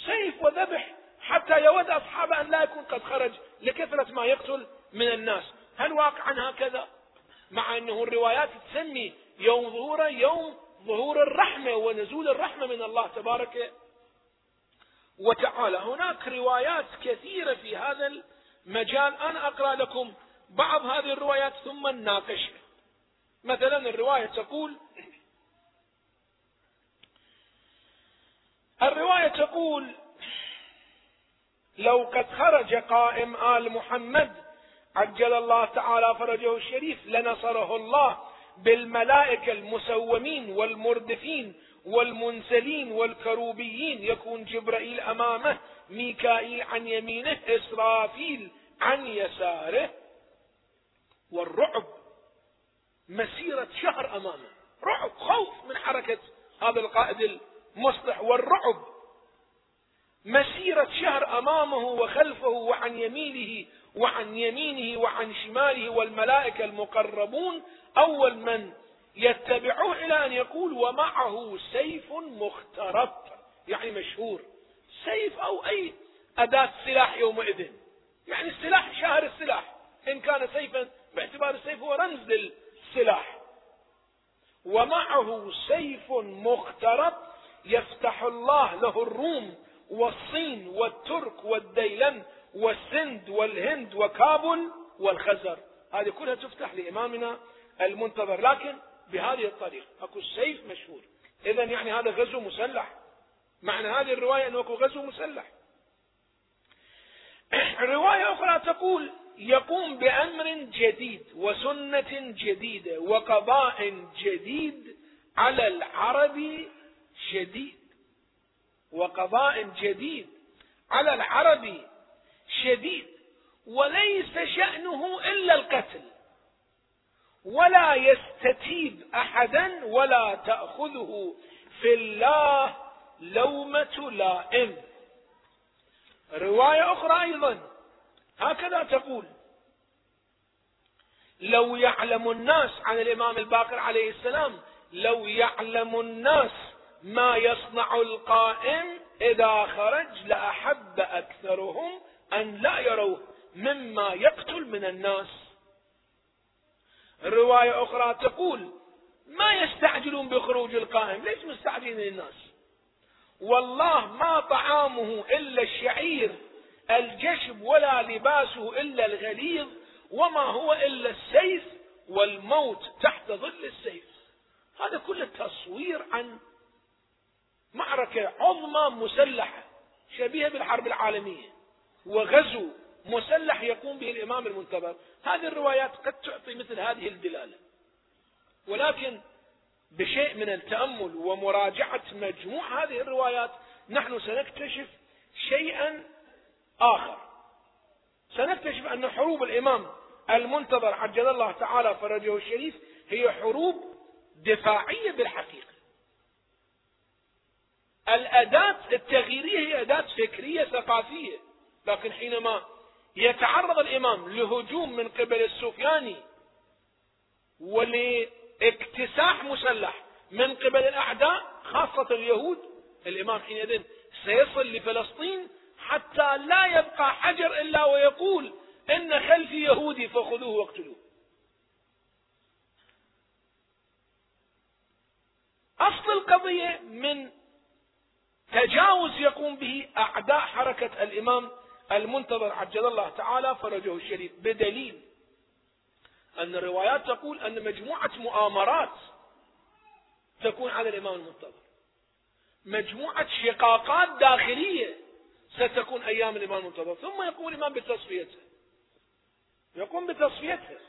سيف وذبح حتى يود أصحابه أن لا يكون قد خرج لكثرة ما يقتل من الناس. هل واقعا هكذا؟ مع أنه الروايات تسمي يوم ظهوره يوم ظهور الرحمة ونزول الرحمة من الله تبارك وتعالى. هناك روايات كثيرة في هذا المجال. أنا أقرأ لكم بعض هذه الروايات ثم نناقشها مثلا الرواية تقول الرواية تقول لو قد خرج قائم آل محمد عجل الله تعالى فرجه الشريف لنصره الله. بالملائكة المسومين والمردفين والمنسلين والكروبيين. يكون جبرائيل أمامه ميكائيل عن يمينه إسرافيل عن يساره. والرعب مسيرة شهر أمامه. رعب خوف من حركة هذا القائد المصلح. والرعب مسيرة شهر أمامه وخلفه وعن يمينه وعن يمينه وعن شماله والملائكة المقربون أول من؟ يتبعوه إلى أن يقول ومعه سيف مخترط يعني مشهور. سيف أو أي أداة سلاح يومئذ. يعني السلاح شاهر السلاح. إن كان سيفا باعتبار السيف هو رمز للسلاح. ومعه سيف مخترط يفتح الله له الروم. والصين والترك والديلم والسند والهند وكابل والخزر. هذه كلها تفتح لإمامنا المنتظر. لكن بهذه الطريقة أكو السيف مشهور. إذا يعني هذا غزو مسلح. معنى هذه الرواية أنه أكو غزو مسلح. رواية أخرى تقول يقوم بأمر جديد وسنة جديدة وقضاء جديد على العرب شديد وقضاء جديد على العرب شديد وليس شأنه إلا القتل. ولا يستتيب أحدا ولا تأخذه في الله لومة لائم. رواية أخرى أيضا. هكذا تقول لو يعلم الناس عن الإمام الباقر عليه السلام لو يعلم الناس ما يصنع القائم إذا خرج لأحب أكثرهم أن لا يروه مما يقتل من الناس. رواية أخرى تقول ما يستعجلون بخروج القائم ليش مستعجلين الناس؟ والله ما طعامه إلا الشعير الجشب ولا لباسه إلا الغليظ وما هو إلا السيف والموت تحت ظل السيف. هذا كله تصوير عن معركة عظمى مسلحة شبيهة بالحرب العالمية. وغزو مسلح يقوم به الإمام المنتظر. هذه الروايات قد تعطي مثل هذه الدلالة. ولكن بشيء من التأمل ومراجعة مجموع هذه الروايات نحن سنكتشف شيئا آخر. سنكتشف أن حروب الإمام المنتظر عجل الله تعالى فرجه الشريف هي حروب دفاعية بالحقيقة. الأداة التغييرية هي أداة فكرية ثقافية. لكن حينما يتعرض الإمام لهجوم من قبل السفياني ولاكتساح مسلح من قبل الأعداء خاصة اليهود الإمام حينئذ سيصل لفلسطين حتى لا يبقى حجر إلا ويقول إن خلفي يهودي فخذوه واقتلوه. أصل القضية من تجاوز يقوم به أعداء حركة الإمام المنتظر عجل الله تعالى فرجه الشريف بدليل أن الروايات تقول أن مجموعة مؤامرات تكون على الإمام المنتظر. مجموعة شقاقات داخلية ستكون أيام الإمام المنتظر. ثم يقوم الإمام بتصفيتها يقوم بتصفيتها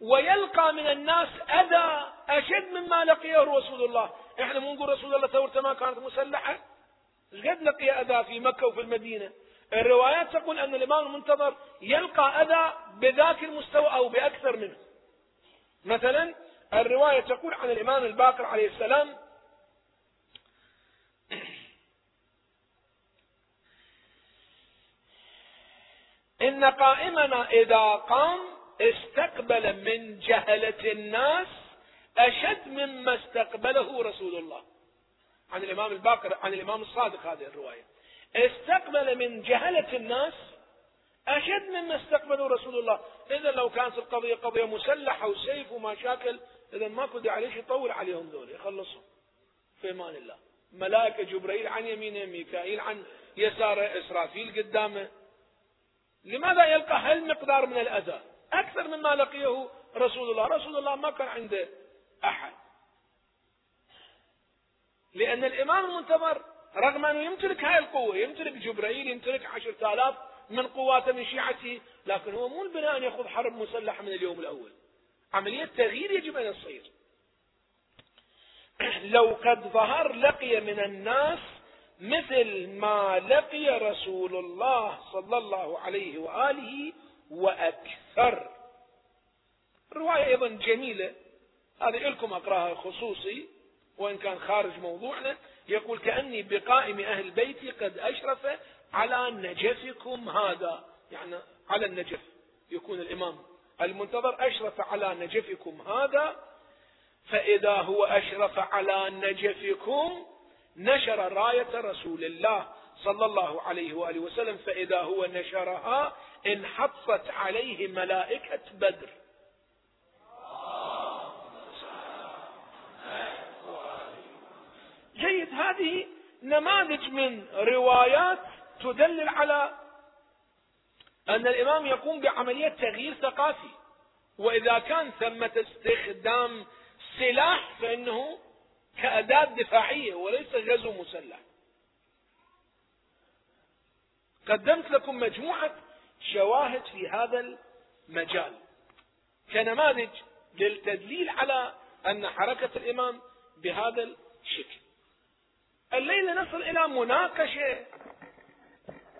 ويلقى من الناس أذى أشد مما لقيه رسول الله. إحنا مو نقول رسول الله ثورته ما كانت مسلحة. قد لقي أذى في مكة وفي المدينة؟ الروايات تقول أن الإمام المنتظر يلقى أذى بذاك المستوى أو بأكثر منه. مثلا الرواية تقول عن الإمام الباقر عليه السلام إن قائمنا إذا قام استقبل من جهلة الناس أشد مما استقبله رسول الله. عن الإمام الباقر عن الإمام الصادق هذه الرواية. استقبل من جهلة الناس أشد مما استقبله رسول الله. إذا لو كانت القضية قضية مسلحة وسيف ومشاكل إذا ما كنت عليش يطول عليهم ذول يخلصهم في إيمان الله. ملائكة جبرائيل عن يمينه ميكائيل عن يساره إسرافيل قدامه. لماذا يلقى هالمقدار من الأذى؟ أكثر مما لقيه رسول الله. رسول الله ما كان عنده أحد. لأن الإمام المنتظر رغم أنه يمتلك هاي القوة يمتلك جبرائيل يمتلك عشرة آلاف من قواته من شيعته لكن هو مو البناء أن يخوض حرب مسلحة من اليوم الأول. عملية تغيير يجب أن تصير لو قد ظهر لقي من الناس مثل ما لقي رسول الله صلى الله عليه وآله وأكثر. رواية أيضا جميلة هذه لكم أقراها خصوصي. وإن كان خارج موضوعنا يقول كأني بقائم أهل بيتي قد أشرف على نجفكم هذا. يعني على النجف يكون الإمام المنتظر أشرف على نجفكم هذا فإذا هو أشرف على نجفكم نشر راية رسول الله صلى الله عليه وآله وسلم فإذا هو نشرها انحطت عليه ملائكة بدر. جيد هذه نماذج من روايات تدلل على أن الإمام يقوم بعملية تغيير ثقافي. وإذا كان ثمة استخدام سلاح فإنه كأداة دفاعية وليس غزو مسلح. قدمت لكم مجموعة شواهد في هذا المجال. كنماذج للتدليل على أن حركة الإمام بهذا الشكل. الليلة نصل إلى مناقشة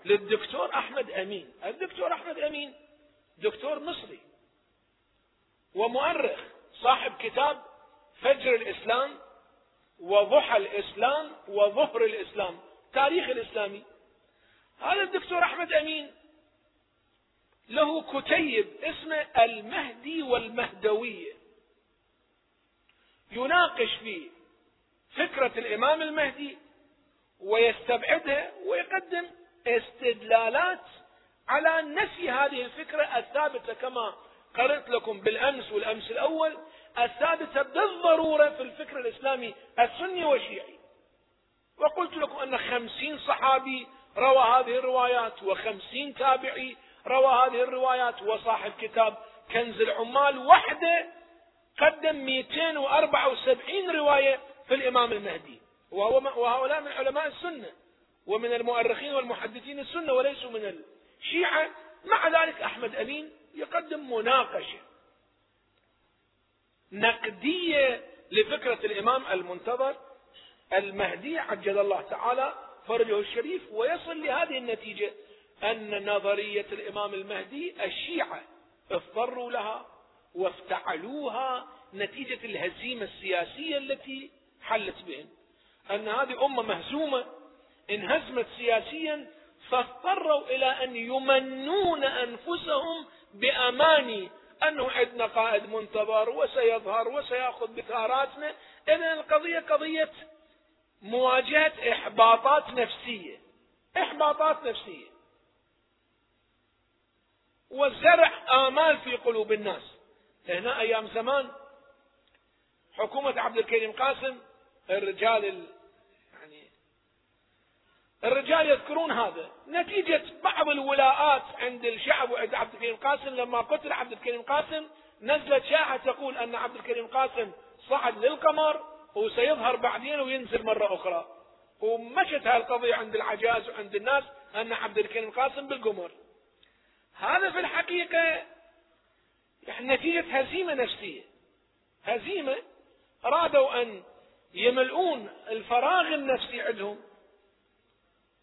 للدكتور أحمد أمين. الدكتور أحمد أمين دكتور مصري ومؤرخ صاحب كتاب فجر الإسلام وضحى الإسلام وظهر الإسلام تاريخ الإسلامي. هذا الدكتور أحمد أمين له كتيب اسمه المهدي والمهدوية. يناقش فيه فكرة الإمام المهدي ويستبعدها ويقدم استدلالات على نفي هذه الفكرة الثابتة كما قرأت لكم بالأمس والأمس الأول الثابتة بالضرورة في الفكر الإسلامي السني والشيعي. وقلت لكم أن خمسين صحابي روى هذه الروايات وخمسين تابعي روى هذه الروايات وصاحب كتاب كنز العمال وحده قدم 274 رواية في الإمام المهدي. وهو وهؤلاء من علماء السنة ومن المؤرخين والمحدثين السنة وليسوا من الشيعة. مع ذلك أحمد أمين يقدم مناقشة نقدية لفكرة الإمام المنتظر المهدي عجل الله تعالى فرجه الشريف ويصل لهذه النتيجة أن نظرية الإمام المهدي الشيعة اضطروا لها وافتعلوها نتيجة الهزيمة السياسية التي حلت بهم. أن هذه أمة مهزومة انهزمت سياسيا فاضطروا إلى أن يمنون أنفسهم بأماني. أنه عندنا قائد منتظر وسيظهر وسيأخذ بثاراتنا إذا القضية قضية مواجهة إحباطات نفسية. إحباطات نفسية. وزرع آمال في قلوب الناس. هنا أيام زمان حكومة عبد الكريم قاسم الرجال يعني الرجال يذكرون هذا. نتيجة بعض الولاءات عند الشعب وعند عبد الكريم قاسم لما قتل عبد الكريم قاسم نزلت شاحة تقول أن عبد الكريم قاسم صعد للقمر وسيظهر بعدين وينزل مرة أخرى. ومشت هالقضية عند العجاز وعند الناس أن عبد الكريم قاسم بالقمر. هذا في الحقيقة يعني نتيجة هزيمة نفسية. هزيمة أرادوا أن يملؤون الفراغ النفسي عندهم.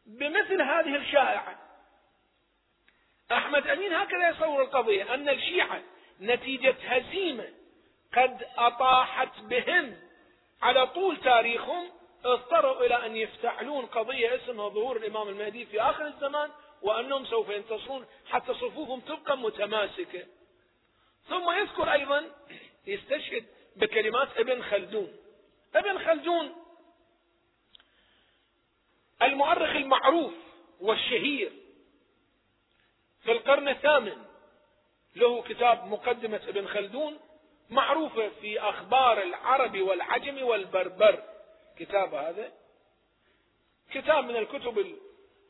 بمثل هذه الشائعة أحمد أمين هكذا يصور القضية أن الشيعة نتيجة هزيمة قد أطاحت بهم على طول تاريخهم اضطروا إلى أن يفتعلون قضية اسمها ظهور الإمام المهدي في آخر الزمان وأنهم سوف ينتصرون حتى صفوفهم تبقى متماسكة. ثم يذكر أيضا يستشهد بكلمات ابن خلدون. ابن خلدون المؤرخ المعروف والشهير في القرن الثامن له كتاب مقدمة ابن خلدون معروفة في أخبار العرب والعجم والبربر. كتاب هذا؟ كتاب من الكتب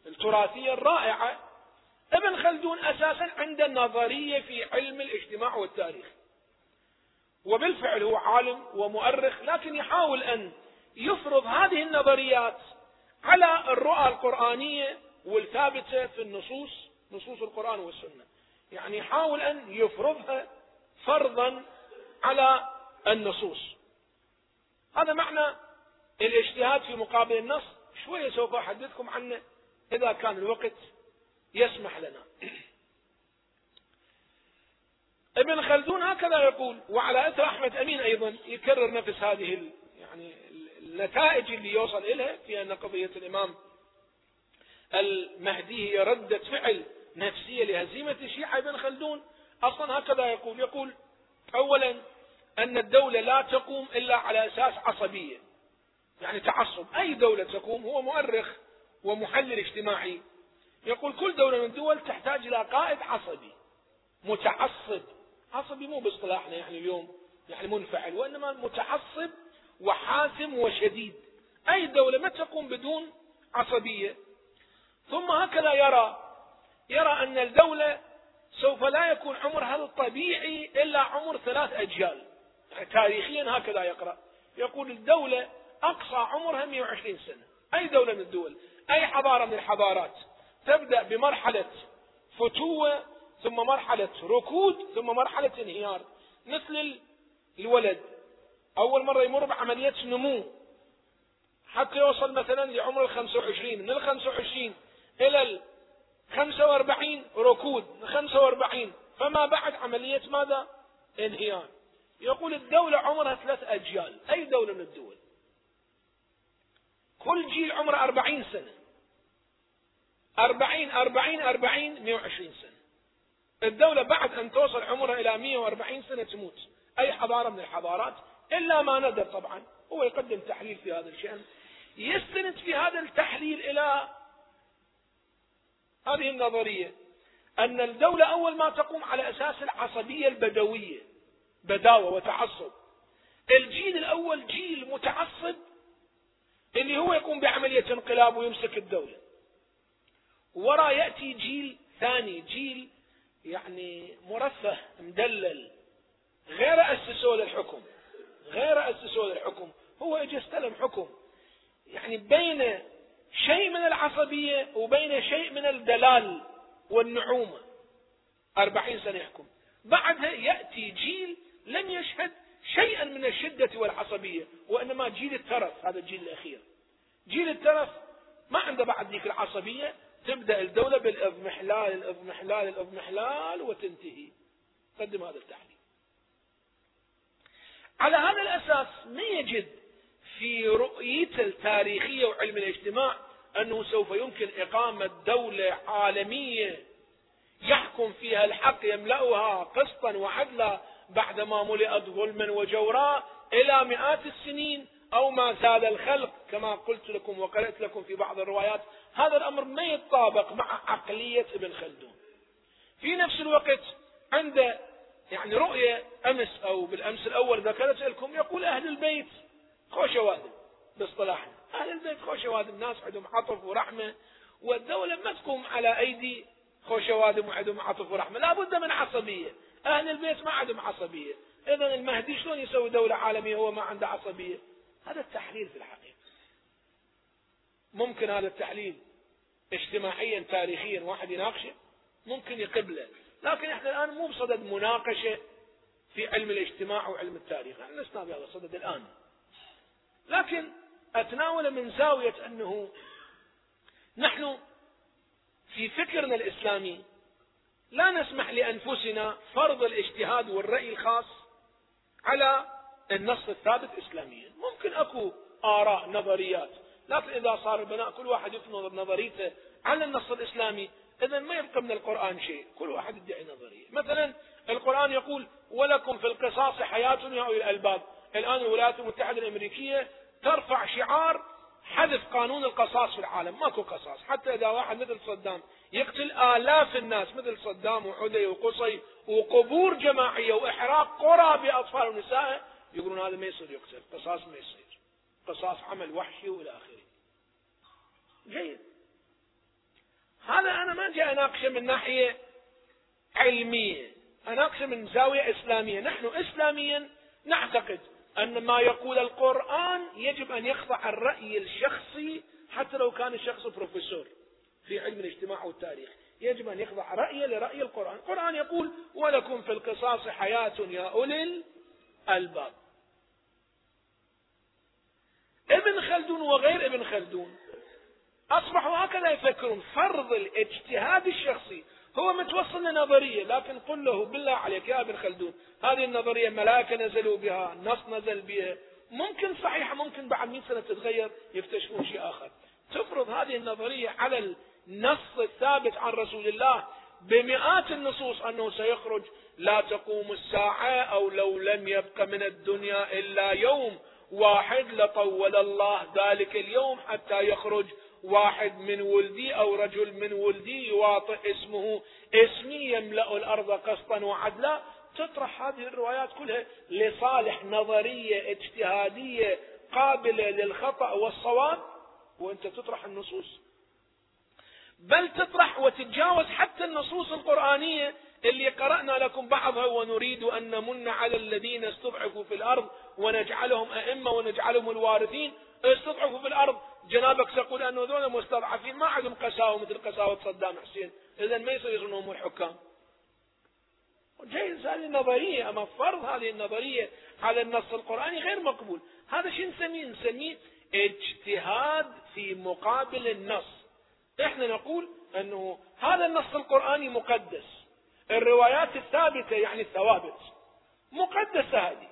التراثية الرائعة. ابن خلدون أساسا عنده نظرية في علم الاجتماع والتاريخ. وبالفعل هو عالم ومؤرخ لكن يحاول أن يفرض هذه النظريات على الرؤى القرآنية والثابتة في النصوص نصوص القرآن والسنة. يعني يحاول أن يفرضها فرضا على النصوص. هذا معنى الاجتهاد في مقابل النص. شوية سوف أحدثكم عنه إذا كان الوقت يسمح لنا. ابن خلدون هكذا يقول وعلى أثر أحمد أمين أيضا يكرر نفس هذه يعني النتائج اللي يوصل إليها في أن قضية الإمام المهدي هي رده فعل نفسية لهزيمة الشيعة ابن خلدون. أصلا هكذا يقول يقول اولا أن الدولة لا تقوم إلا على أساس عصبية يعني تعصب. أي دولة تقوم؟ هو مؤرخ ومحلل اجتماعي. يقول كل دولة من الدول تحتاج إلى قائد عصبي متعصب عصبي مو باصطلاحنا يعني اليوم يعني منفعل وإنما متعصب وحاسم وشديد. أي دولة ما تقوم بدون عصبية. ثم هكذا يرى يرى أن الدولة سوف لا يكون عمرها الطبيعي إلا عمر ثلاث أجيال. يعني تاريخيا هكذا يقرأ. يقول الدولة أقصى عمرها 120 سنة. أي دولة من الدول؟ أي حضارة من الحضارات؟ تبدأ بمرحلة فتوة ثم مرحلة ركود ثم مرحلة انهيار. مثل الولد. أول مرة يمر بعملية نمو. حتى يوصل مثلا لعمر ال 25 من ال 25 إلى ال 45 ركود. من 45 فما بعد عملية ماذا؟ انهيار. يقول الدولة عمرها ثلاث أجيال. أي دولة من الدول؟ كل جيل عمره أربعين سنة. أربعين أربعين أربعين مئة وعشرين سنة. الدولة بعد أن توصل عمرها إلى 140 سنة تموت. أي حضارة من الحضارات؟ إلا ما ندر طبعا. هو يقدم تحليل في هذا الشأن. يستند في هذا التحليل إلى هذه النظرية. أن الدولة أول ما تقوم على أساس العصبية البدوية بداوة وتعصب. الجيل الأول جيل متعصب اللي هو يقوم بعملية انقلاب ويمسك الدولة. وراء يأتي جيل ثاني جيل يعني مرفه مدلل غير أسسوا للحكم غير أسسوا للحكم هو اجى استلم حكم. يعني بين شيء من العصبية وبين شيء من الدلال والنعومة. أربعين سنة يحكم. بعدها يأتي جيل لم يشهد شيئا من الشدة والعصبية وإنما جيل الترف هذا الجيل الأخير. جيل الترف ما عنده بعد ذيك العصبية تبدأ الدولة بالإضمحلال الإضمحلال الإضمحلال وتنتهي. قدم هذا التحليل. على هذا الأساس ما يجد في رؤيته التاريخية وعلم الاجتماع أنه سوف يمكن إقامة دولة عالمية يحكم فيها الحق يملأها قسطا وعدلا بعدما ملئت ظلما وجورا إلى مئات السنين. أو ما زاد الخلق كما قلت لكم وقرأت لكم في بعض الروايات. هذا الأمر ما يتطابق مع عقلية ابن خلدون. في نفس الوقت عنده يعني رؤية أمس أو بالأمس الأول ذكرت لكم يقول أهل البيت خوشوادم باصطلاحنا. أهل البيت خوشوادم ناس عندهم عطف ورحمة والدولة ما تقوم على أيدي خوشوادم وعندهم عطف ورحمة. لا بد من عصبية. أهل البيت ما عندهم عصبية. إذا المهدي شلون يسوي دولة عالمية وهو ما عنده عصبية؟ هذا التحليل في الحقيقة. ممكن هذا التحليل اجتماعيا تاريخيا واحد يناقشه؟ ممكن يقبله. لكن إحنا الآن مو بصدد مناقشة في علم الاجتماع وعلم التاريخ. إحنا لسنا بهذا الصدد الآن. لكن اتناوله من زاوية أنه نحن في فكرنا الإسلامي لا نسمح لأنفسنا فرض الاجتهاد والرأي الخاص على النص الثابت اسلاميا. ممكن أكو آراء نظريات. لكن إذا صار البناء كل واحد يفرض نظريته على النص الإسلامي اذا ما يبقى من القرآن شيء. كل واحد يدعي نظرية. مثلا القرآن يقول ولكم في القصاص حياة يا أولي الألباب الآن الولايات المتحدة الأمريكية ترفع شعار حذف قانون القصاص في العالم. ماكو قصاص. حتى إذا واحد مثل صدام يقتل آلاف الناس مثل صدام وحدي وقصي وقبور جماعية وإحراق قرى بأطفال ونساء يقولون هذا ما يصير يقتل قصاص ما يصير. قصاص عمل وحشي وإلى آخره. جيد. هذا أنا ما جاي أناقشه من ناحية علمية. أناقشه من زاوية إسلامية. نحن إسلاميا نعتقد أن ما يقول القرآن يجب أن يخضع الرأي الشخصي حتى لو كان الشخص بروفيسور في علم الاجتماع والتاريخ. يجب أن يخضع رأيه لرأي القرآن. القرآن يقول ولكم في القصاص حياة يا أولي الألباب ابن خلدون وغير ابن خلدون. أصبحوا هكذا يفكرون. فرض الاجتهاد الشخصي. هو متوصل لنظرية لكن قل له بالله عليك يا ابن خلدون هذه النظرية ملائكة نزلوا بها نص نزل بها. ممكن صحيحة ممكن بعد 100 سنة تتغير يكتشفون شيء آخر. تفرض هذه النظرية على النص الثابت عن رسول الله بمئات النصوص أنه سيخرج لا تقوم الساعة أو لو لم يبق من الدنيا إلا يوم واحد لطول الله ذلك اليوم حتى يخرج واحد من ولدي أو رجل من ولدي يواطئ اسمه. اسمي يملأ الأرض قسطا وعدلا. تطرح هذه الروايات كلها لصالح نظرية اجتهادية قابلة للخطأ والصواب. وأنت تطرح النصوص. بل تطرح وتتجاوز حتى النصوص القرآنية اللي قرأنا لكم بعضها ونريد أن نمن على الذين استضعفوا في الأرض ونجعلهم أئمة ونجعلهم الوارثين. استضعفوا في الأرض. جنابك تقول أنه ذول مستضعفين ما عندهم قساوة مثل قساوة صدام حسين. إذا ما يصيرون هم الحكام؟ جيد هذه النظرية أما فرض هذه النظرية على النص القرآني غير مقبول. هذا شو نسميه؟ نسميه اجتهاد في مقابل النص. إحنا نقول انه هذا النص القرآني مقدس. الروايات الثابتة يعني الثوابت مقدسة هذه.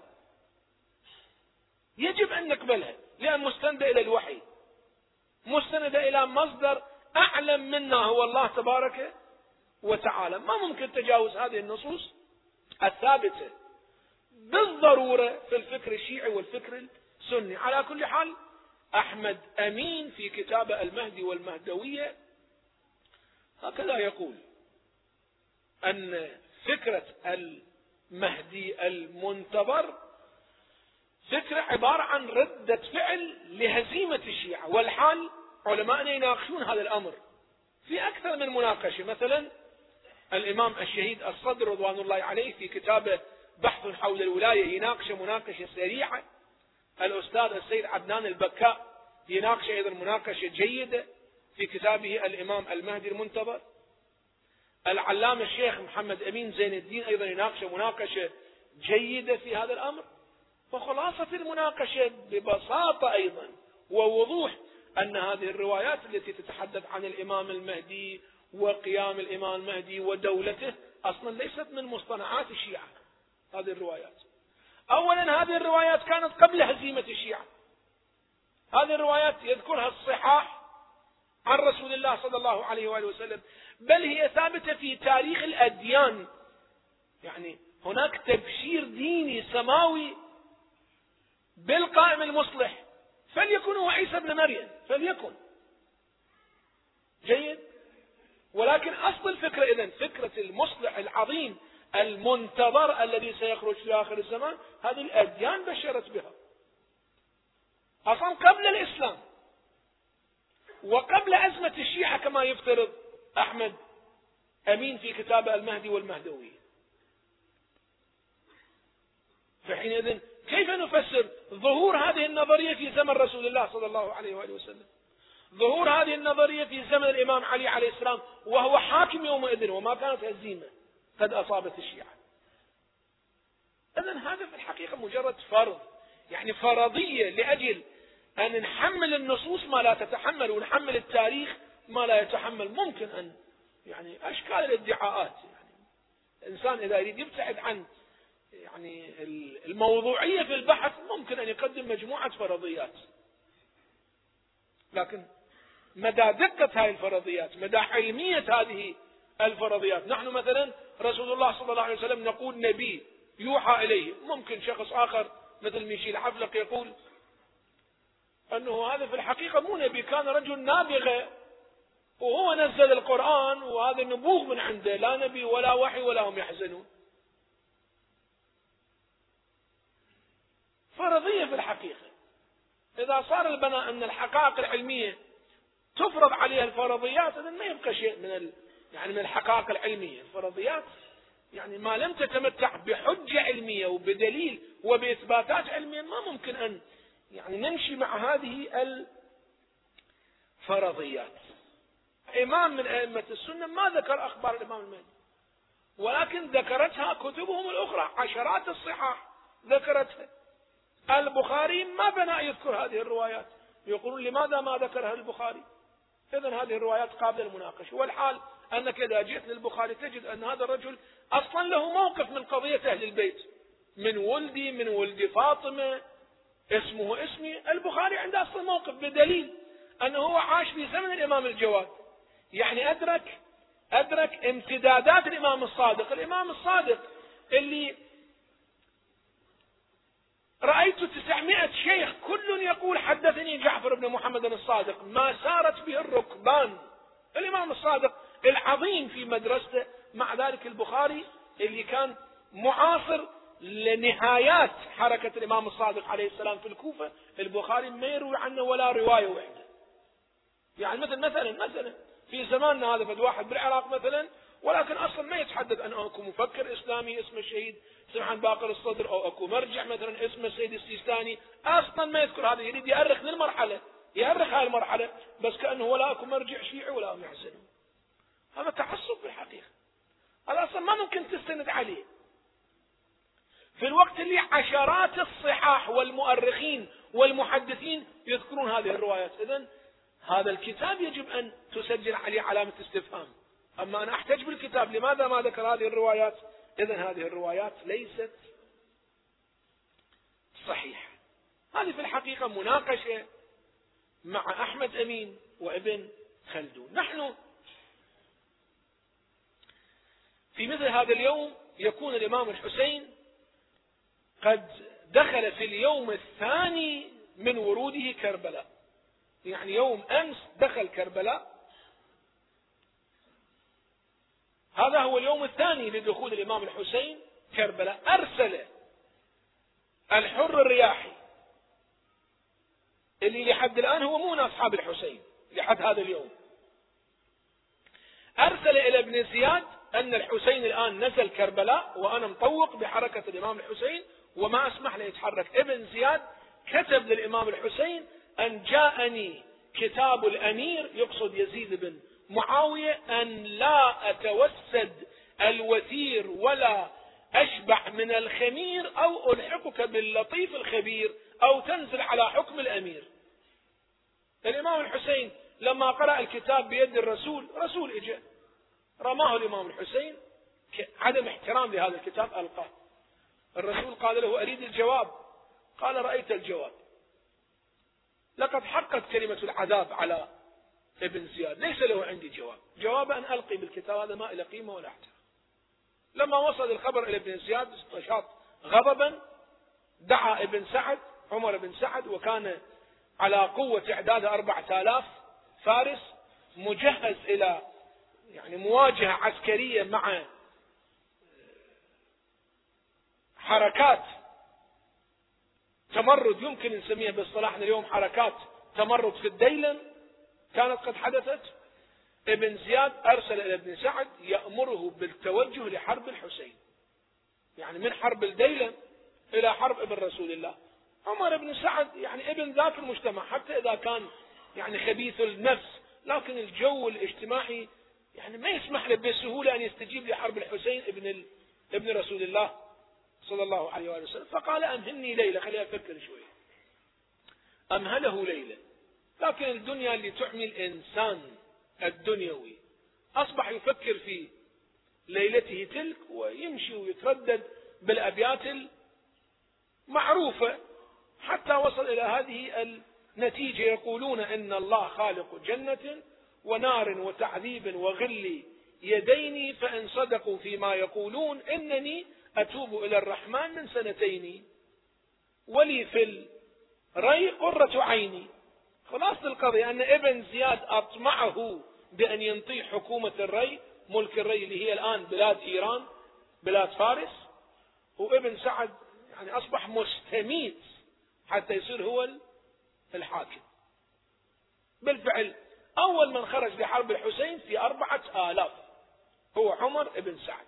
يجب أن نقبلها لأن مستندة إلى الوحي. مستندة إلى مصدر أعلم منا هو الله تبارك وتعالى. ما ممكن تجاوز هذه النصوص الثابتة بالضرورة في الفكر الشيعي والفكر السني. على كل حال أحمد أمين في كتاب المهدي والمهدوية هكذا يقول أن فكرة المهدي المنتظر فكرة عبارة عن ردة فعل لهزيمة الشيعة والحال علماءنا يناقشون هذا الأمر في أكثر من مناقشة. مثلا الإمام الشهيد الصدر رضوان الله عليه في كتابه بحث حول الولاية يناقش مناقشة سريعة الأستاذ السيد عدنان البكاء يناقش أيضا مناقشة جيدة في كتابه الإمام المهدي المنتظر. العلامة الشيخ محمد أمين زين الدين أيضا يناقش مناقشة جيدة في هذا الأمر. وخلاصة المناقشة ببساطة أيضا ووضوح أن هذه الروايات التي تتحدث عن الإمام المهدي وقيام الإمام المهدي ودولته أصلا ليست من مصطنعات الشيعة هذه الروايات. أولا هذه الروايات كانت قبل هزيمة الشيعة. هذه الروايات يذكرها الصحاح عن رسول الله صلى الله عليه وآله وسلم. بل هي ثابتة في تاريخ الأديان. يعني هناك تبشير ديني سماوي بالقائم المصلح. فليكن هو عيسى ابن مريم. فليكن. جيد؟ ولكن أصل الفكرة إذن فكرة المصلح العظيم المنتظر الذي سيخرج في آخر الزمان هذه الأديان بشرت بها. أصلا قبل الإسلام وقبل أزمة الشيعة كما يفترض أحمد أمين في كتابه المهدي والمهدوي. فحينئذ كيف نفسر ظهور هذه النظرية في زمن رسول الله صلى الله عليه وآله وسلم؟ ظهور هذه النظرية في زمن الإمام علي عليه السلام وهو حاكم يومئذ وما كانت هزيمة. قد أصابت الشيعة. إذا هذا في الحقيقة مجرد فرض يعني فرضية لأجل أن نحمل النصوص ما لا تتحمل ونحمل التاريخ ما لا يتحمل. ممكن أن يعني أشكال الادعاءات يعني الإنسان إذا يريد يبتعد عن يعني الموضوعية في البحث ممكن أن يقدم مجموعة فرضيات. لكن مدى دقة هذه الفرضيات مدى علمية هذه الفرضيات نحن مثلا رسول الله صلى الله عليه وسلم نقول نبي يوحى إليه. ممكن شخص آخر مثل ميشيل حفلق يقول أنه هذا في الحقيقة مو نبي كان رجل نابغة. وهو نزل القرآن وهذا النبوغ من عنده. لا نبي ولا وحي ولا هم يحزنون. فرضية في الحقيقة. إذا صار البناء أن الحقائق العلمية تفرض عليها الفرضيات إذا ما يبقى شيء من. يعني من الحقائق العلمية. الفرضيات يعني ما لم تتمتع بحجة علمية وبدليل وبإثباتات علمية ما ممكن أن يعني نمشي مع هذه الفرضيات. إمام من أئمة السنة ما ذكر أخبار الإمام المهدي ولكن ذكرتها كتبهم الأخرى عشرات الصحاح ذكرتها. البخاري ما بنى يذكر هذه الروايات. يقولون لماذا ما ذكرها البخاري؟ إذا هذه الروايات قابلة للمناقشة. والحال أنك إذا جئت للبخاري تجد أن هذا الرجل أصلا له موقف من قضية أهل البيت. من ولدي من ولد فاطمة اسمه اسمي. البخاري عنده أصلا موقف بدليل أنه هو عاش في زمن الإمام الجواد. يعني أدرك أدرك امتدادات الإمام الصادق. الإمام الصادق اللي رأيت تسعمائة شيخ كل يقول حدثني جعفر بن محمد الصادق ما سارت به الركبان. الإمام الصادق العظيم في مدرسته مع ذلك البخاري اللي كان معاصر لنهايات حركة الإمام الصادق عليه السلام في الكوفة البخاري ما يروي عنه ولا رواية واحدة يعني مثل مثلا مثلا في زماننا هذا فد واحد بالعراق مثلا ولكن أصلا ما يتحدث عن أكو مفكر إسلامي اسمه الشهيد سمحان باقر الصدر أو أكو مرجع مثلا اسمه السيد السيستاني. أصلا ما يذكر هذا يريد يأرخ للمرحلة يأرخ هاي المرحلة بس كأنه ولا أكو مرجع شيعي ولا محسن هذا تعصب في الحقيقة هذا أصلا ما ممكن تستند عليه. في الوقت اللي عشرات الصحاح والمؤرخين والمحدثين يذكرون هذه الروايات. اذا هذا الكتاب يجب أن تسجل عليه علامة استفهام. أما أنا أحتج بالكتاب لماذا ما ذكر هذه الروايات؟ اذا هذه الروايات ليست صحيحة. هذه في الحقيقة مناقشة مع أحمد أمين وابن خلدون. نحن في مثل هذا اليوم يكون الإمام الحسين قد دخل في اليوم الثاني من وروده كربلاء. يعني يوم أمس دخل كربلاء. هذا هو اليوم الثاني لدخول الإمام الحسين كربلاء. أرسل الحر الرياحي. اللي لحد الآن هو مو من أصحاب الحسين لحد هذا اليوم. أرسل إلى ابن زياد أن الحسين الآن نزل كربلاء وأنا مطوق بحركة الإمام الحسين وما أسمح له يتحرك ابن زياد كتب للإمام الحسين أن جاءني كتاب الأمير يقصد يزيد بن معاوية أن لا أتوسد الوثير ولا أشبع من الخمير أو ألحقك باللطيف الخبير أو تنزل على حكم الأمير. الإمام الحسين لما قرأ الكتاب بيد الرسول رسول اجى رماه الإمام الحسين عدم احترام لهذا الكتاب ألقاه. الرسول قال له أريد الجواب. قال رأيت الجواب. لقد حقت كلمة العذاب على ابن زياد. ليس له عندي جواب. جواب أن ألقي بالكتاب هذا ما له قيمة ولا أحترام. لما وصل الخبر إلى ابن زياد استشاط غضبا دعا ابن سعد عمر بن سعد وكان على قوة إعداد أربعة آلاف فارس مجهز إلى يعني مواجهة عسكرية مع حركات تمرد يمكن نسميها باصطلاحنا اليوم حركات تمرد في الديلم كانت قد حدثت. ابن زياد أرسل إلى ابن سعد يأمره بالتوجه لحرب الحسين. يعني من حرب الديلم إلى حرب ابن رسول الله. عمر بن سعد يعني ابن ذاك المجتمع حتى إذا كان يعني خبيث النفس لكن الجو الاجتماعي يعني ما يسمح له بسهولة أن يستجيب لحرب الحسين ابن ابن رسول الله صلى الله عليه وآله وسلم. فقال أمهلني ليلة خليها أفكر شوي أمهله ليلة. لكن الدنيا اللي تعمي الإنسان الدنيوي أصبح يفكر في ليلته تلك ويمشي ويتردد بالأبيات المعروفة. حتى وصل إلى هذه النتيجة يقولون إن الله خالق جنة ونار وتعذيب وغل يديني فإن صدقوا فيما يقولون إنني أتوب إلى الرحمن من سنتين. ولي في الري قرة عيني. خلاصة القضية أن ابن زياد أطمعه بأن ينطي حكومة الري ملك الري اللي هي الآن بلاد إيران بلاد فارس. وابن سعد يعني أصبح مستميت حتى يصير هو الحاكم. بالفعل أول من خرج لحرب الحسين في أربعة آلاف هو عمر بن سعد.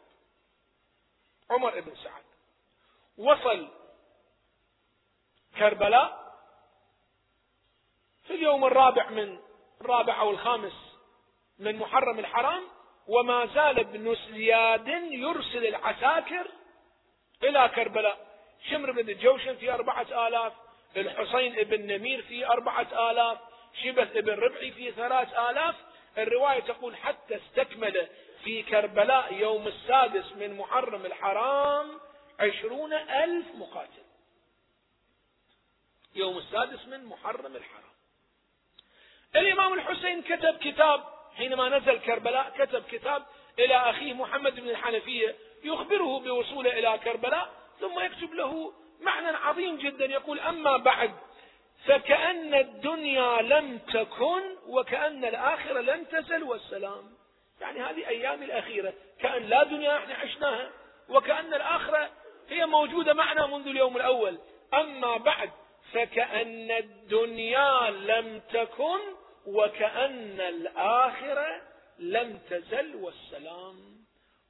عمر بن سعد. وصل كربلاء في اليوم الرابع من الرابع أو الخامس من محرم الحرام وما زال ابن زياد يرسل العساكر إلى كربلاء. شمر بن الجوشن في أربعة آلاف الحسين بن نمير في أربعة آلاف شبث بن ربعي في ثلاث آلاف. الرواية تقول حتى استكمل في كربلاء يوم السادس من محرم الحرام عشرون ألف مقاتل. يوم السادس من محرم الحرام. الإمام الحسين كتب كتاب حينما نزل كربلاء كتب كتاب إلى أخيه محمد بن الحنفية يخبره بوصوله إلى كربلاء ثم يكتب له معنى عظيم جدا. يقول أما بعد فكأن الدنيا لم تكن وكأن الآخرة لم تزل والسلام. يعني هذه أيام الأخيرة. كأن لا دنيا إحنا عشناها وكأن الآخرة هي موجودة معنا منذ اليوم الأول. أما بعد فكأن الدنيا لم تكن وكأن الآخرة لم تزل والسلام.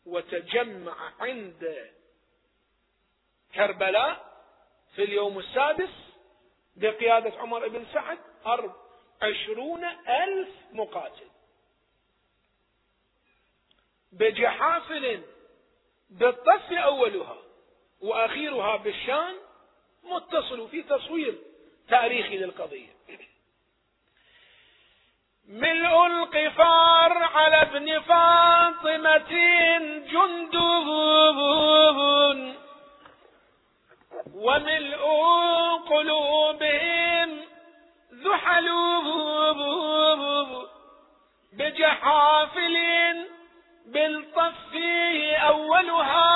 وتجمع عند كربلاء في اليوم السادس بقيادة عمر بن سعد أرب عشرون ألف مقاتل. بجحافل بالطف أولها وأخيرها بالشام متصل في تصوير تاريخي للقضية. ملء القفار على ابن فاطمة جندب وملء قلوبهم ذحل بجحافل بالطف أولها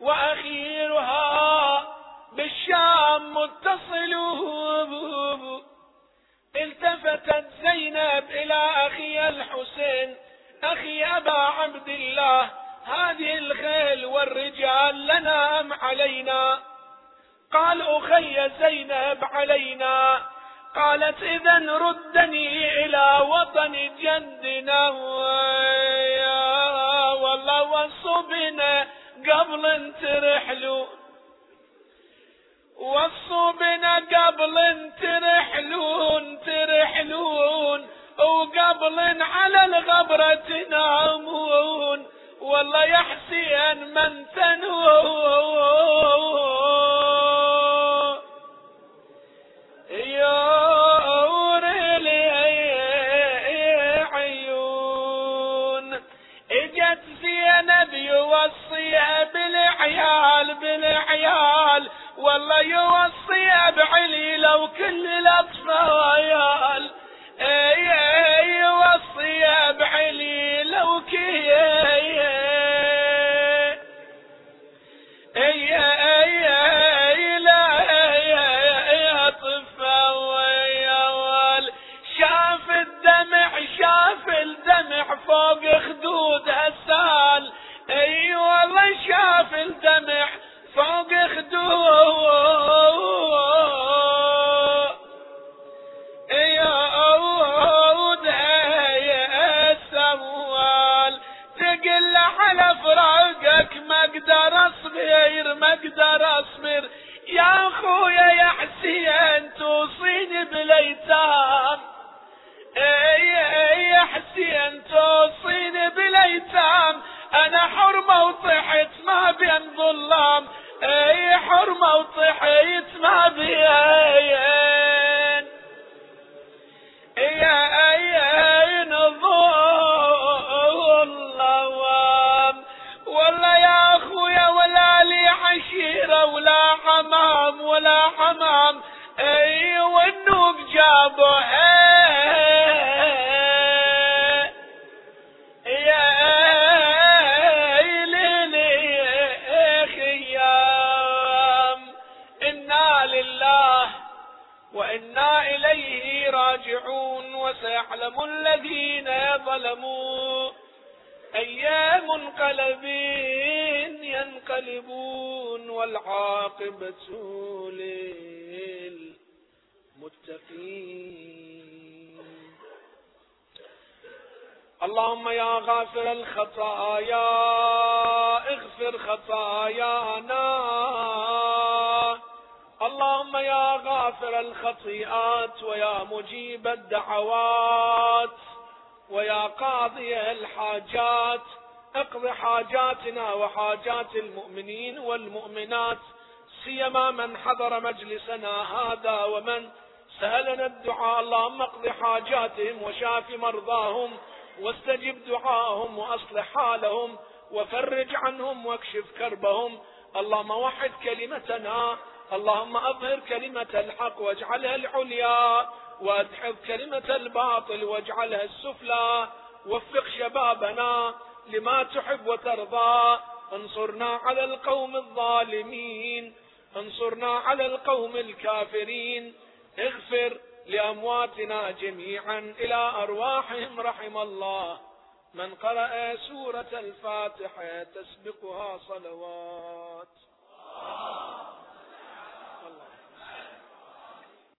وأخيرها بالشام متصل التفتت زينب إلى أخي الحسين أخي أبا عبد الله هذه الخيل والرجال لنا أم علينا. قال أخي زينب علينا. قالت إذا ردني إلى وطن جدنا. والله وصبنا قبل ترحلوا وصوا بنا قبل ترحلون ترحلون وقبل على الغبرة تنامون. والله يا حسين من تنوون يا عيون. إجت زينب يوصيها بالعيال بالعيال. والله يوصي بعلي لو كل الأطفال. أي يوصي بعلي لو كي اي اي اي لا يا طفل شاف الدمع شاف الدمع فوق خدود السال أي والله شاف الدمع فوق خدود. اصبر ما أقدر أصبر. يا أخويا يا حسين توصيني بالايتام يعلم الذين يظلمون. أيام قلبين ينقلبون والعاقبة للمتقين. اللهم يا غافر الخطايا اغفر خطايانا. اللهم يا غافر الخطيئات ويا مجد مجيب الدعوات ويا قاضي الحاجات. اقض حاجاتنا وحاجات المؤمنين والمؤمنات سيما من حضر مجلسنا هذا ومن سألنا الدعاء. اللهم اقض حاجاتهم وشاف مرضاهم واستجب دعاهم وأصلح حالهم وفرج عنهم واكشف كربهم. اللهم وحد كلمتنا اللهم أظهر كلمة الحق واجعلها العليا. وادحض كلمة الباطل واجعلها السفلى. وفق شبابنا لما تحب وترضى. انصرنا على القوم الظالمين. انصرنا على القوم الكافرين. اغفر لأمواتنا جميعا إلى أرواحهم رحم الله. من قرأ سورة الفاتحة تسبقها صلوات.